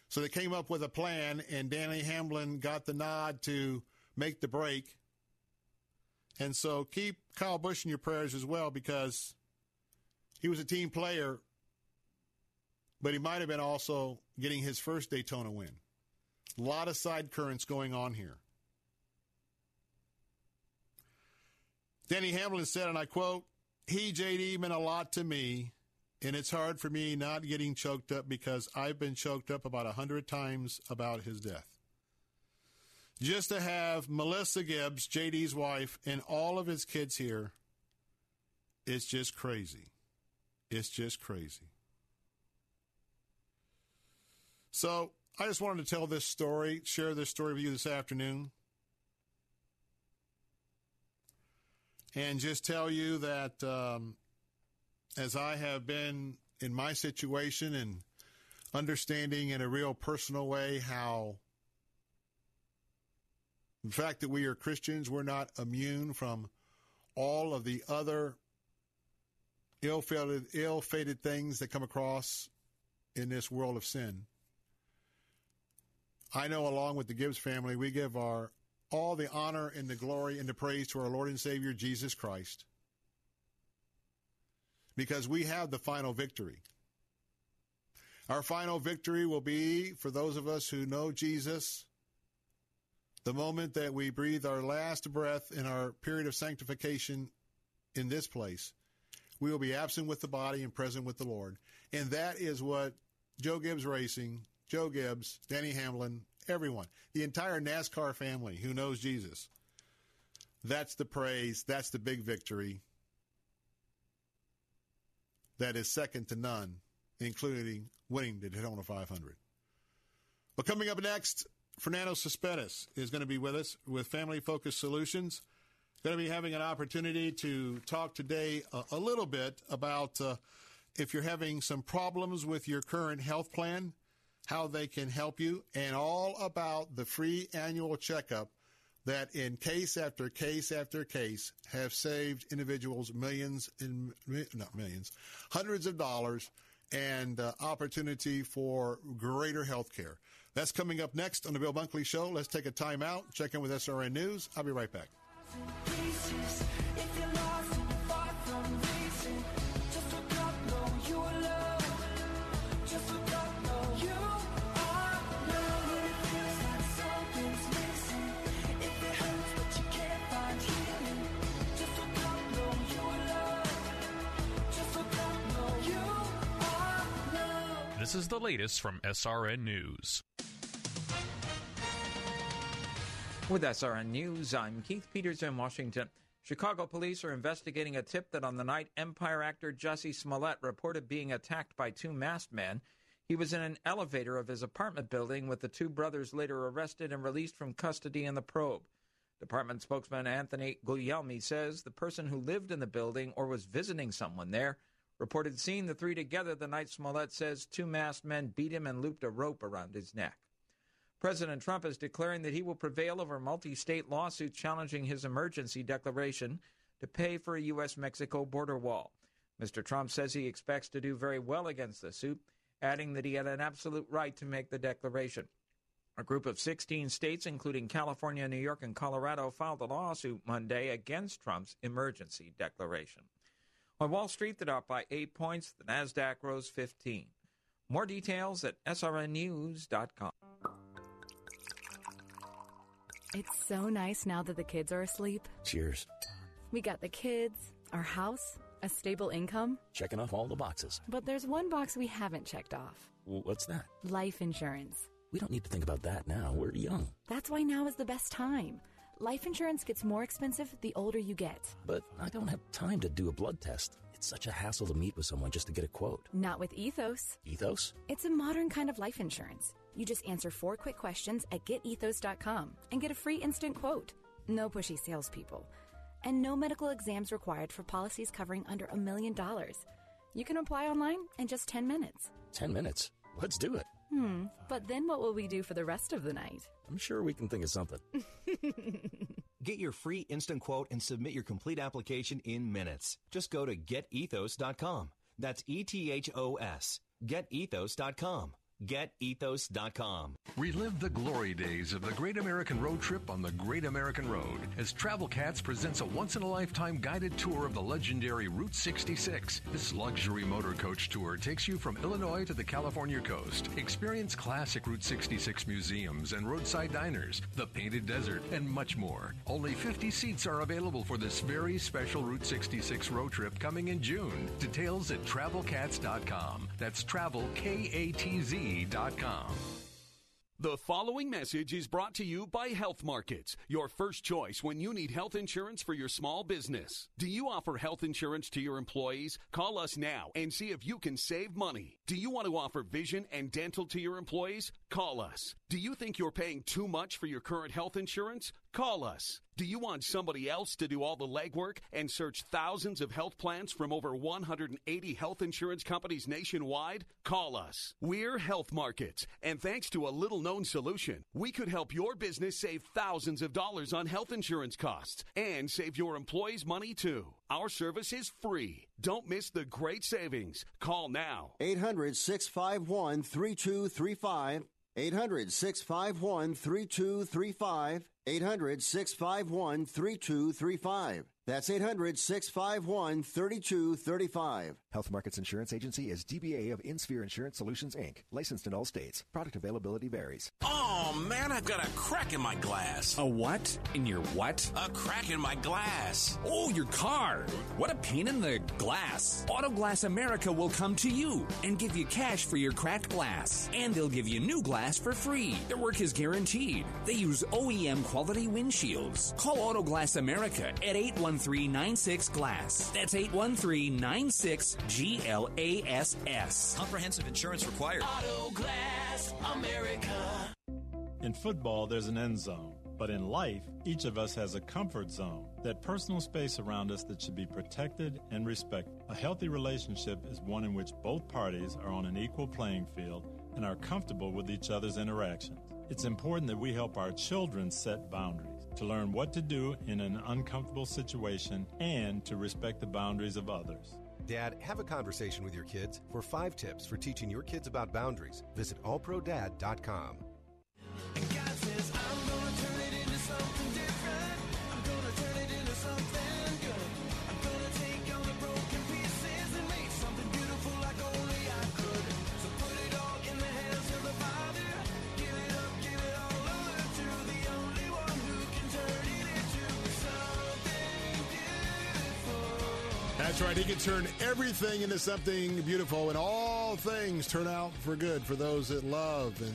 So they came up with a plan, and Denny Hamlin got the nod to make the break. And so keep Kyle Busch in your prayers as well because he was a team player, but he might have been also getting his first Daytona win. A lot of side currents going on here. Denny Hamlin said, and I quote, He, JD, meant a lot to me, and it's hard for me not getting choked up because I've been choked up about a hundred times about his death. Just to have Melissa Gibbs, JD's wife, and all of his kids here, it's just crazy. It's just crazy. So I just wanted to tell this story, share this story with you this afternoon. And just tell you that um, as I have been in my situation and understanding in a real personal way how the fact that we are Christians, we're not immune from all of the other ill-fated, ill-fated things that come across in this world of sin. I know along with the Gibbs family, we give our all the honor and the glory and the praise to our Lord and Savior Jesus Christ. Because we have the final victory. Our final victory will be for those of us who know Jesus. The moment that we breathe our last breath in our period of sanctification in this place, we will be absent with the body and present with the Lord. And that is what Joe Gibbs Racing, Joe Gibbs, Denny Hamlin, everyone, the entire NASCAR family who knows Jesus. That's the praise. That's the big victory. That is second to none, including winning the Daytona 500. But coming up next, Fernando Cespedes is going to be with us with Family Focus Solutions. Going to be having an opportunity to talk today a, a little bit about uh, if you're having some problems with your current health plan, how they can help you, and all about the free annual checkup that in case after case after case have saved individuals millions in not millions hundreds of dollars and uh, opportunity for greater health care that's coming up next on the bill bunkley show. Let's take a time out check in with srn news. I'll be right back This is the latest from SRN News. With SRN News, I'm Keith Peters in Washington. Chicago police are investigating a tip that on the night Empire actor Jussie Smollett reported being attacked by two masked men. He was in an elevator of his apartment building with the two brothers later arrested and released from custody in the probe. Department spokesman Anthony Guglielmi says the person who lived in the building or was visiting someone there reported seeing the three together the night Smollett says two masked men beat him and looped a rope around his neck. President Trump is declaring that he will prevail over multi state lawsuit challenging his emergency declaration to pay for a U.S. Mexico border wall. Mr. Trump says he expects to do very well against the suit, adding that he had an absolute right to make the declaration. A group of 16 states, including California, New York, and Colorado, filed a lawsuit Monday against Trump's emergency declaration. On Wall Street, the Dow by 8 points, the NASDAQ rose 15. More details at srnnews.com. It's so nice now that the kids are asleep. Cheers. We got the kids, our house, a stable income. Checking off all the boxes. But there's one box we haven't checked off What's that? life insurance. We don't need to think about that now. We're young. That's why now is the best time. Life insurance gets more expensive the older you get. But I don't have time to do a blood test. It's such a hassle to meet with someone just to get a quote. Not with Ethos. Ethos? It's a modern kind of life insurance. You just answer four quick questions at getethos.com and get a free instant quote. No pushy salespeople. And no medical exams required for policies covering under a million dollars. You can apply online in just 10 minutes. 10 minutes. Let's do it. Hmm, but then what will we do for the rest of the night? I'm sure we can think of something. Get your free instant quote and submit your complete application in minutes. Just go to getethos.com. That's E T H O S. Getethos.com. GetEthos.com. Relive the glory days of the Great American Road Trip on the Great American Road as Travel Katz presents a once in a lifetime guided tour of the legendary Route 66. This luxury motor coach tour takes you from Illinois to the California coast. Experience classic Route 66 museums and roadside diners, the painted desert, and much more. Only 50 seats are available for this very special Route 66 road trip coming in June. Details at travelkatz.com. That's travel K A T Z The following message is brought to you by Health Markets, your first choice when you need health insurance for your small business. Do you offer health insurance to your employees? Call us now and see if you can save money. Do you want to offer vision and dental to your employees? Call us. Do you think you're paying too much for your current health insurance? Call us. Do you want somebody else to do all the legwork and search thousands of health plans from over 180 health insurance companies nationwide? Call us. We're Health Markets, and thanks to a little known solution, we could help your business save thousands of dollars on health insurance costs and save your employees money too. Our service is free. Don't miss the great savings. Call now. 800 651 3235. 800 651 3235. 800 651 3235. That's 800 651 3235. Health Markets Insurance Agency is DBA of InSphere Insurance Solutions, Inc., licensed in all states. Product availability varies. Oh, man, I've got a crack in my glass. A what? In your what? A crack in my glass. Oh, your car. What a pain in the glass. Auto Glass America will come to you and give you cash for your cracked glass. And they'll give you new glass for free. Their work is guaranteed. They use OEM quality windshields. Call Auto Glass America at 813 96 Glass. That's 813 96 G L A S S. Comprehensive insurance required. Auto Glass America. In football, there's an end zone. But in life, each of us has a comfort zone, that personal space around us that should be protected and respected. A healthy relationship is one in which both parties are on an equal playing field and are comfortable with each other's interactions. It's important that we help our children set boundaries, to learn what to do in an uncomfortable situation, and to respect the boundaries of others. Dad, have a conversation with your kids. For five tips for teaching your kids about boundaries, visit allprodad.com. Right. He can turn everything into something beautiful, and all things turn out for good for those that love and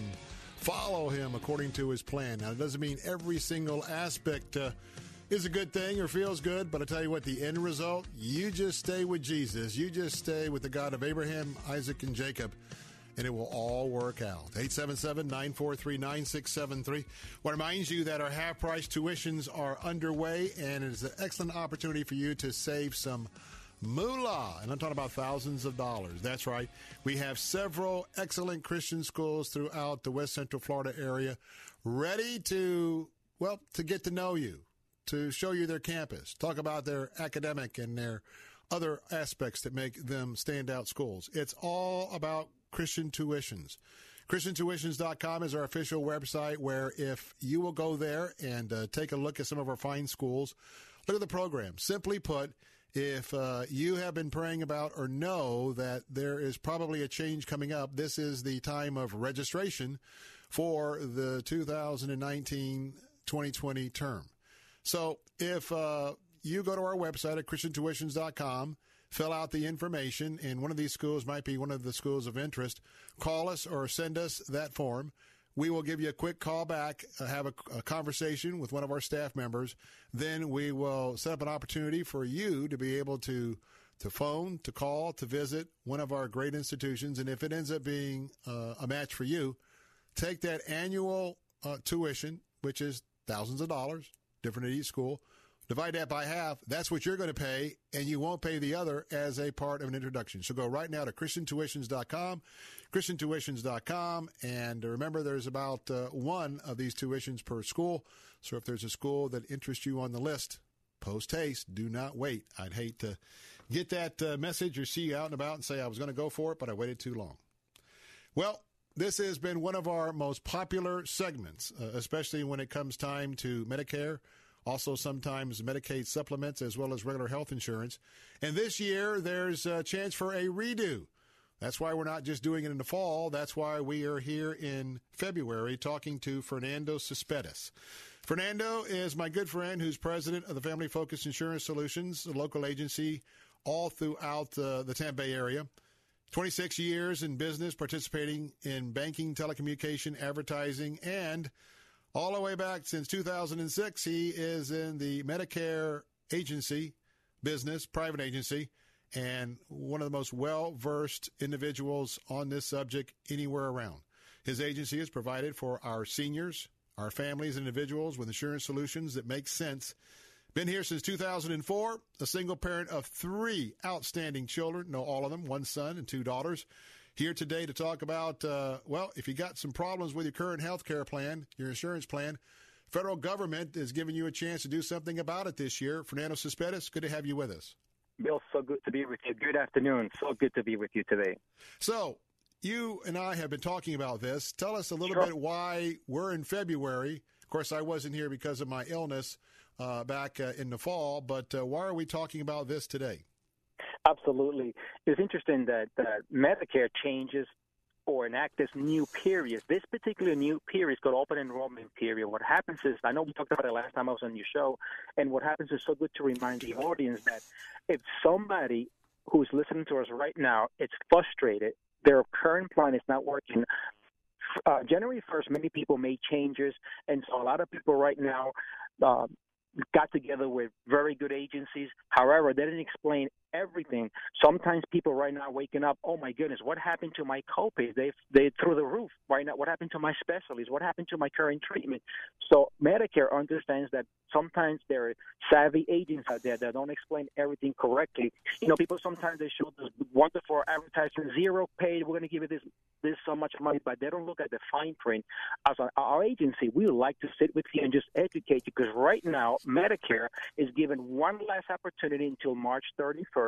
follow him according to his plan. Now, it doesn't mean every single aspect uh, is a good thing or feels good, but I tell you what, the end result, you just stay with Jesus. You just stay with the God of Abraham, Isaac, and Jacob. And it will all work out. 877 943 9673. Want to remind you that our half price tuitions are underway, and it is an excellent opportunity for you to save some moolah. And I'm talking about thousands of dollars. That's right. We have several excellent Christian schools throughout the West Central Florida area ready to, well, to get to know you, to show you their campus, talk about their academic and their other aspects that make them standout schools. It's all about Christian tuitions. ChristianTuitions.com is our official website where if you will go there and uh, take a look at some of our fine schools, look at the program. Simply put, if uh, you have been praying about or know that there is probably a change coming up, this is the time of registration for the 2019 2020 term. So if uh, you go to our website at ChristianTuitions.com, fill out the information, and one of these schools might be one of the schools of interest, call us or send us that form. We will give you a quick call back, uh, have a, a, conversation with one of our staff members. Then we will set up an opportunity for you to be able to to phone, to call, to visit one of our great institutions. And if it ends up being uh, a match for you, take that annual uh, tuition, which is thousands of dollars, different at each school. Divide that by half. That's what you're going to pay, and you won't pay the other as a part of an introduction. So go right now to ChristianTuitions.com, ChristianTuitions.com, and remember there's about uh, one of these tuitions per school. So if there's a school that interests you on the list, post haste. Do not wait. I'd hate to get that uh, message or see you out and about and say I was going to go for it, but I waited too long. Well, this has been one of our most popular segments, uh, especially when it comes time to Medicare also sometimes Medicaid supplements as well as regular health insurance. And this year, there's a chance for a redo. That's why we're not just doing it in the fall. That's why we are here in February talking to Fernando Cespedes. Fernando is my good friend who's president of the Family Focus Insurance Solutions, a local agency all throughout uh, the Tampa Bay area. 26 years in business, participating in banking, telecommunication, advertising, and all the way back since 2006, he is in the Medicare agency business, private agency, and one of the most well versed individuals on this subject anywhere around. His agency has provided for our seniors, our families, and individuals with insurance solutions that make sense. Been here since 2004, a single parent of three outstanding children, know all of them, one son and two daughters here today to talk about, uh, well, if you got some problems with your current health care plan, your insurance plan, federal government is giving you a chance to do something about it this year. Fernando Cespedes, good to have you with us. Bill, so good to be with you. Good afternoon. So good to be with you today. So, you and I have been talking about this. Tell us a little Sure. bit why we're in February. Of course, I wasn't here because of my illness, uh, back uh, in the fall. But uh, why are we talking about this today? Absolutely. It's interesting that, that Medicare changes or enact this new period. This particular new period is called open enrollment period. What happens is, I know we talked about it last time I was on your show, and what happens is so good to remind the audience that if somebody who's listening to us right now is frustrated, their current plan is not working. Uh, January 1st, many people made changes, and so a lot of people right now uh, got together with very good agencies. However, they didn't explain everything. Sometimes people right now waking up, oh my goodness, what happened to my copays? They they through the roof right now. What happened to my specialties? What happened to my current treatment? So Medicare understands that sometimes there are savvy agents out there that don't explain everything correctly. You know, people sometimes they show this wonderful advertisement, zero paid. We're going to give you this this so much money, but they don't look at the fine print. As a, our agency, we would like to sit with you and just educate you because right now Medicare is given one last opportunity until March 31st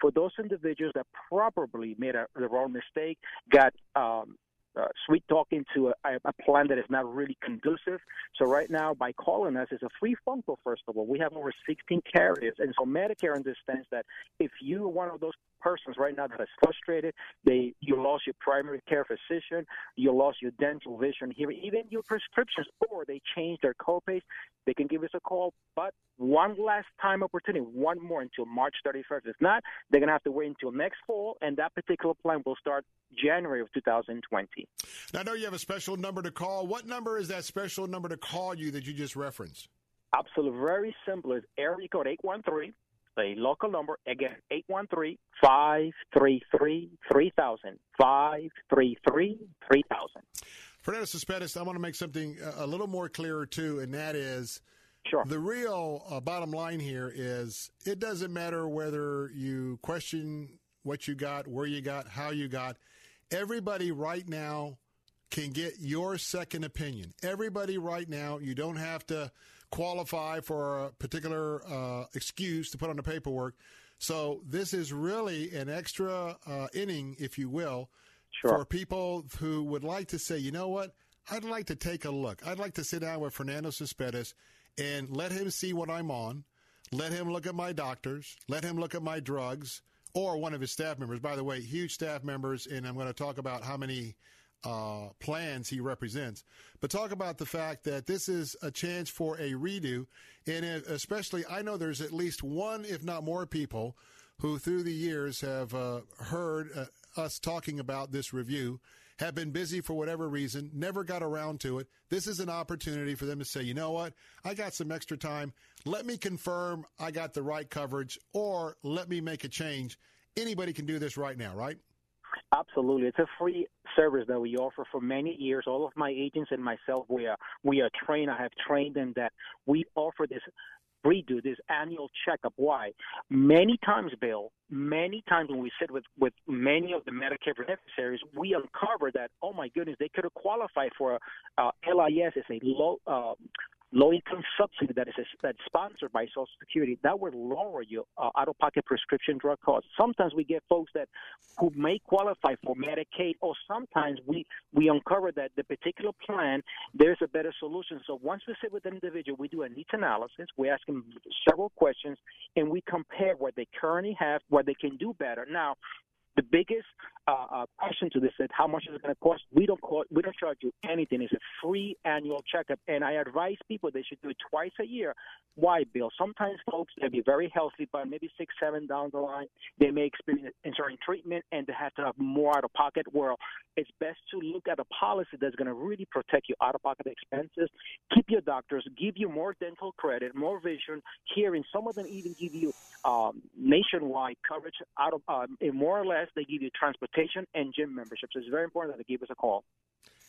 for those individuals that probably made a, the wrong mistake, got um, uh, sweet talking to a, a plan that is not really conducive. So right now, by calling us, it's a free phone call. First of all, we have over 16 carriers, and so Medicare understands that if you are one of those persons right now that are frustrated, they you lost your primary care physician, you lost your dental vision here, even your prescriptions, or they changed their copays, they can give us a call. But one last time opportunity, one more until March 31st. If not, they're gonna have to wait until next fall, and that particular plan will start January of 2020. Now, I know you have a special number to call. What number is that special number to call you that you just referenced? Absolutely, very simple. It's area code 813 a local number again 813-533-3000 533-3000 Fernando Cespedes, I want to make something a little more clearer too, and that is Sure. The real uh, bottom line here is it doesn't matter whether you question what you got, where you got, how you got. Everybody right now can get your second opinion. Everybody right now, you don't have to qualify for a particular uh, excuse to put on the paperwork. So this is really an extra uh, inning, if you will, sure. for people who would like to say, you know what, I'd like to take a look. I'd like to sit down with Fernando Cespedes and let him see what I'm on. Let him look at my doctors. Let him look at my drugs or one of his staff members. By the way, huge staff members, and I'm going to talk about how many uh, plans he represents. But talk about the fact that this is a chance for a redo, and especially I know there's at least one, if not more, people who through the years have uh, heard uh, us talking about this review. Have been busy for whatever reason, never got around to it. This is an opportunity for them to say, you know what? I got some extra time. Let me confirm I got the right coverage or let me make a change. Anybody can do this right now, right? Absolutely, it's a free service that we offer for many years. All of my agents and myself, we are we are trained. I have trained them that we offer this redo this annual checkup. Why? Many times, Bill, many times when we sit with, with many of the Medicare beneficiaries, we uncover that, oh my goodness, they could have qualified for a LIS as a low uh, low income subsidy that is that's sponsored by Social Security that would lower your uh, out of pocket prescription drug costs. Sometimes we get folks that who may qualify for Medicaid, or sometimes we we uncover that the particular plan there's a better solution. So once we sit with an individual, we do a needs analysis. We ask them several questions, and we compare what they currently have, what they can do better. Now, the biggest uh, uh, question to this is how much is it going to cost? We don't cost, we don't charge you anything. It's a free annual checkup, and I advise people they should do it twice a year. Why, Bill? Sometimes folks they'll be very healthy, but maybe six, seven down the line, they may experience certain treatment and they have to have more out of pocket. Well, it's best to look at a policy that's going to really protect your out of pocket expenses. Keep your doctors, give you more dental credit, more vision, hearing. Some of them even give you um, nationwide coverage out of um, more or less they give you transportation and gym memberships. So it's very important that they give us a call.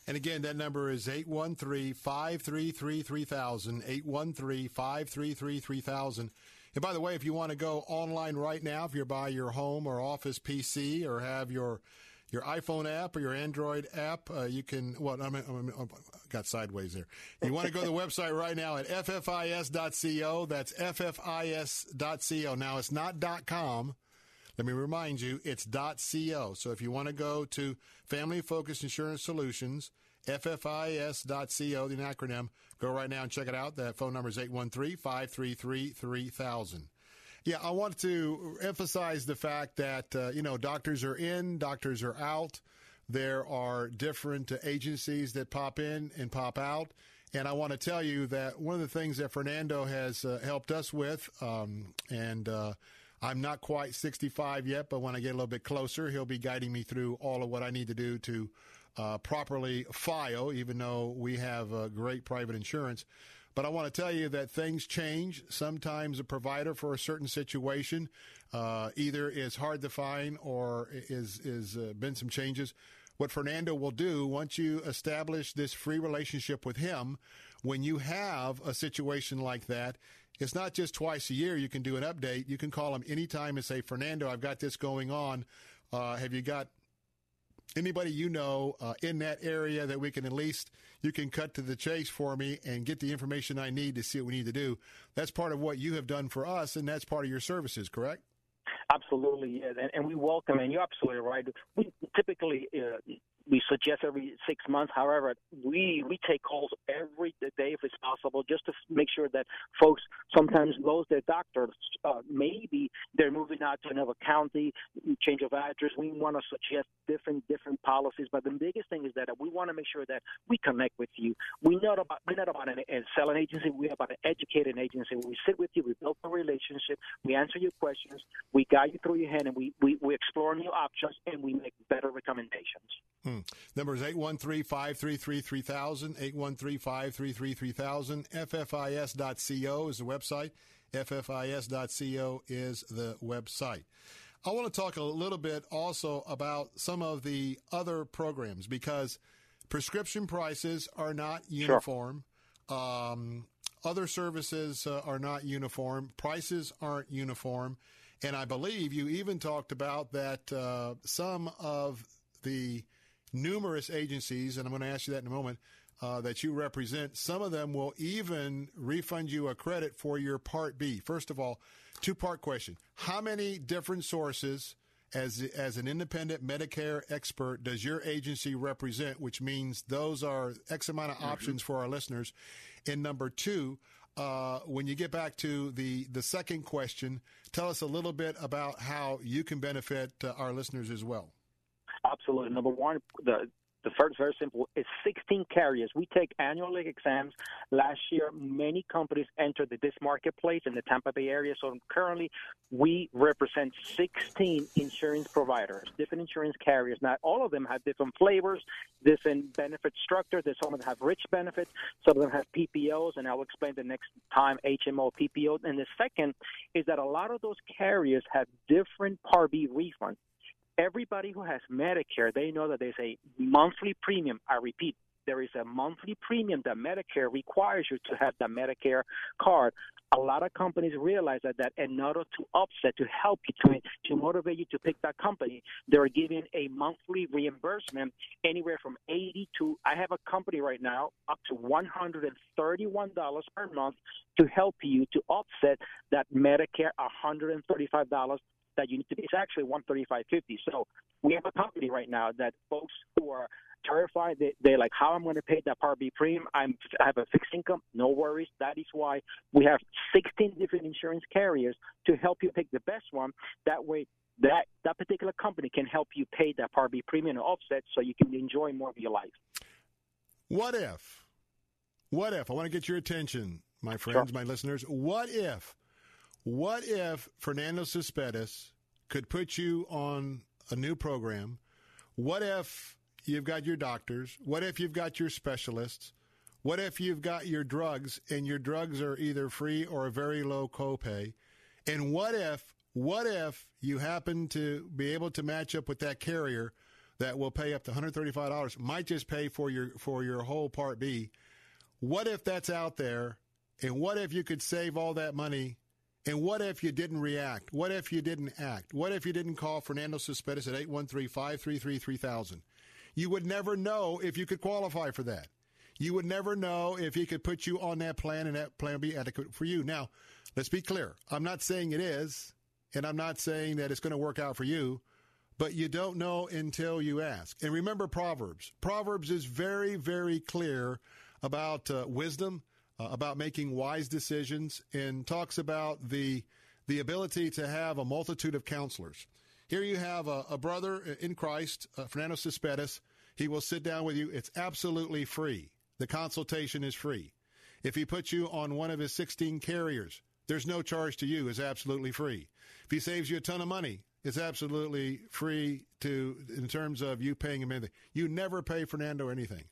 And again, that number is 813 533 3000. 813 533 3000. And by the way, if you want to go online right now, if you're by your home or office PC or have your your iPhone app or your Android app, uh, you can. Well, I, mean, I got sideways there. You want to go to the website right now at ffis.co. That's ffis.co. Now it's not .com. Let me remind you, it's .co. So if you want to go to Family Focused Insurance Solutions FFIS.co, the acronym. Go right now and check it out. That phone number is 813 533 3000. Yeah, I want to emphasize the fact that, uh, you know, doctors are in, doctors are out. There are different agencies that pop in and pop out. And I want to tell you that one of the things that Fernando has uh, helped us with, um, and uh, I'm not quite 65 yet, but when I get a little bit closer, he'll be guiding me through all of what I need to do to uh, properly file, even though we have uh, great private insurance. But I want to tell you that things change. Sometimes a provider for a certain situation uh, either is hard to find or is is uh, been some changes. What Fernando will do once you establish this free relationship with him, when you have a situation like that, it's not just twice a year you can do an update. You can call them anytime and say, Fernando, I've got this going on. Uh, have you got anybody you know uh, in that area that we can at least you can cut to the chase for me and get the information I need to see what we need to do. That's part of what you have done for us, and that's part of your services, correct? Absolutely, yeah. and, and we welcome. And you're absolutely right. We typically uh, we suggest every six months. However, we we take calls every day if it's possible, just to make sure that folks sometimes lose their doctors. Uh, maybe they're moving out to another county, change of address. We want to suggest different different policies, but the biggest thing is that we want to make sure that we connect with you. We're not about we're not about an, a selling agency. We're about an educated agency. We sit with you. We build a relationship. We answer your questions. We guide you through your hand, and we we, we explore new options, and we make better recommendations. Hmm. Number is 813-533-3000, 813-533-3000. FFIS.co is the website. FFIS.co is the website. I want to talk a little bit also about some of the other programs because prescription prices are not uniform. Sure. Um, other services uh, are not uniform. Prices aren't uniform. And I believe you even talked about that uh, some of the numerous agencies, and I'm going to ask you that in a moment, uh, that you represent. Some of them will even refund you a credit for your Part B. First of all, two part question: How many different sources? As, as an independent Medicare expert, does your agency represent? Which means those are X amount of mm-hmm. options for our listeners. And number two, uh, when you get back to the the second question, tell us a little bit about how you can benefit uh, our listeners as well. Absolutely. Number one, the the first very simple is 16 carriers. We take annual exams. Last year, many companies entered the this marketplace in the Tampa Bay area. So currently, we represent 16 insurance providers, different insurance carriers. Not all of them have different flavors, different benefit structure. There's some of them have rich benefits. Some of them have PPOs, and I'll explain the next time HMO PPO. And the second is that a lot of those carriers have different Part B refunds everybody who has Medicare, they know that there's a monthly premium. I repeat, there is a monthly premium that Medicare requires you to have the Medicare card. A lot of companies realize that, that in order to offset, to help you, to, to motivate you to pick that company, they're giving a monthly reimbursement anywhere from 80 to, I have a company right now, up to $131 per month to help you to offset that Medicare $135 that you need to be. It's actually 135.50. So we have a company right now that folks who are terrified, they, they're like, how am I going to pay that Part B premium? I'm, I have a fixed income. No worries. That is why we have 16 different insurance carriers to help you pick the best one. That way, that that particular company can help you pay that Part B premium offset so you can enjoy more of your life. What if? What if? I want to get your attention, my friends, sure. my listeners. What if what if Fernando Cespedes could put you on a new program? What if you've got your doctors? What if you've got your specialists? What if you've got your drugs and your drugs are either free or a very low copay? And what if, what if you happen to be able to match up with that carrier that will pay up to $135, might just pay for your, for your whole Part B? What if that's out there? And what if you could save all that money and what if you didn't react? What if you didn't act? What if you didn't call Fernando Cespedes at 813-533-3000? You would never know if you could qualify for that. You would never know if he could put you on that plan and that plan be adequate for you. Now, let's be clear. I'm not saying it is, and I'm not saying that it's going to work out for you, but you don't know until you ask. And remember Proverbs. Proverbs is very, very clear about uh, wisdom, uh, about making wise decisions, and talks about the the ability to have a multitude of counselors. Here you have a, a brother in Christ, uh, Fernando Cespedes. He will sit down with you. It's absolutely free. The consultation is free. If he puts you on one of his 16 carriers, there's no charge to you. It's absolutely free. If he saves you a ton of money, it's absolutely free to in terms of you paying him anything. You never pay Fernando anything.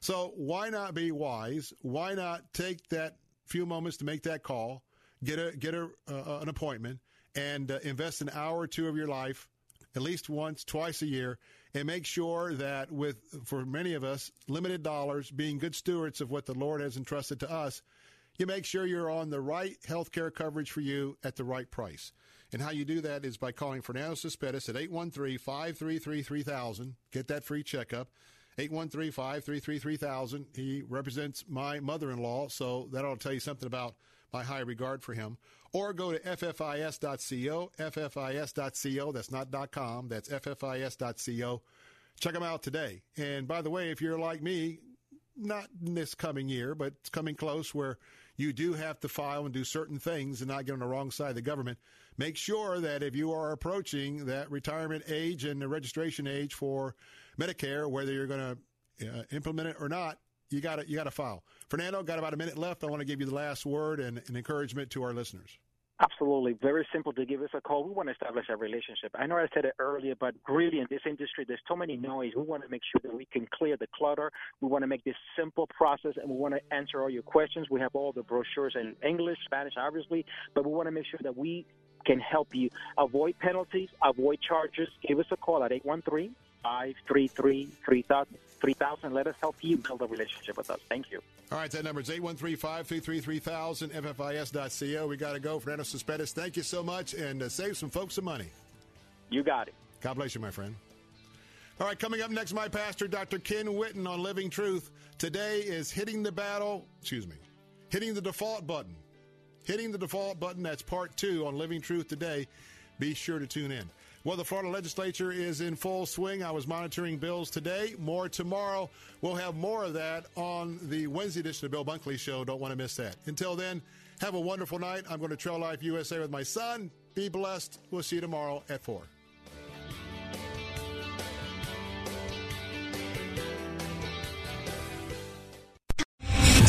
So why not be wise? Why not take that few moments to make that call, get a get a uh, an appointment, and uh, invest an hour or two of your life, at least once, twice a year, and make sure that with for many of us limited dollars, being good stewards of what the Lord has entrusted to us, you make sure you're on the right health care coverage for you at the right price. And how you do that is by calling Fernando Cespedes at 813-533-3000. Get that free checkup. 813-533-3000. He represents my mother-in-law, so that'll tell you something about my high regard for him. Or go to ffis.co, ffis.co. That's not .com. That's ffis.co. Check them out today. And by the way, if you're like me, not this coming year, but it's coming close where you do have to file and do certain things and not get on the wrong side of the government. Make sure that if you are approaching that retirement age and the registration age for Medicare, whether you're going to uh, implement it or not, you got to you got to file. Fernando, got about a minute left. I want to give you the last word and, and encouragement to our listeners. Absolutely. Very simple to give us a call. We want to establish a relationship. I know I said it earlier, but really in this industry, there's so many noise. We want to make sure that we can clear the clutter. We want to make this simple process and we want to answer all your questions. We have all the brochures in English, Spanish, obviously, but we want to make sure that we can help you avoid penalties, avoid charges. Give us a call at 813 533 3000. Let us help you build a relationship with us. Thank you. All right, that number is 813-533-3000, ffis.co. We got to go. Fernando Cespedes, thank you so much, and uh, save some folks some money. You got it. God bless you, my friend. All right, coming up next, my pastor, Dr. Ken Whitten on Living Truth. Today is hitting the battle, excuse me, hitting the default button. Hitting the default button, that's part two on Living Truth today. Be sure to tune in. Well, the Florida legislature is in full swing. I was monitoring bills today. More tomorrow. We'll have more of that on the Wednesday edition of Bill Bunkley Show. Don't want to miss that. Until then, have a wonderful night. I'm going to Trail Life USA with my son. Be blessed. We'll see you tomorrow at 4.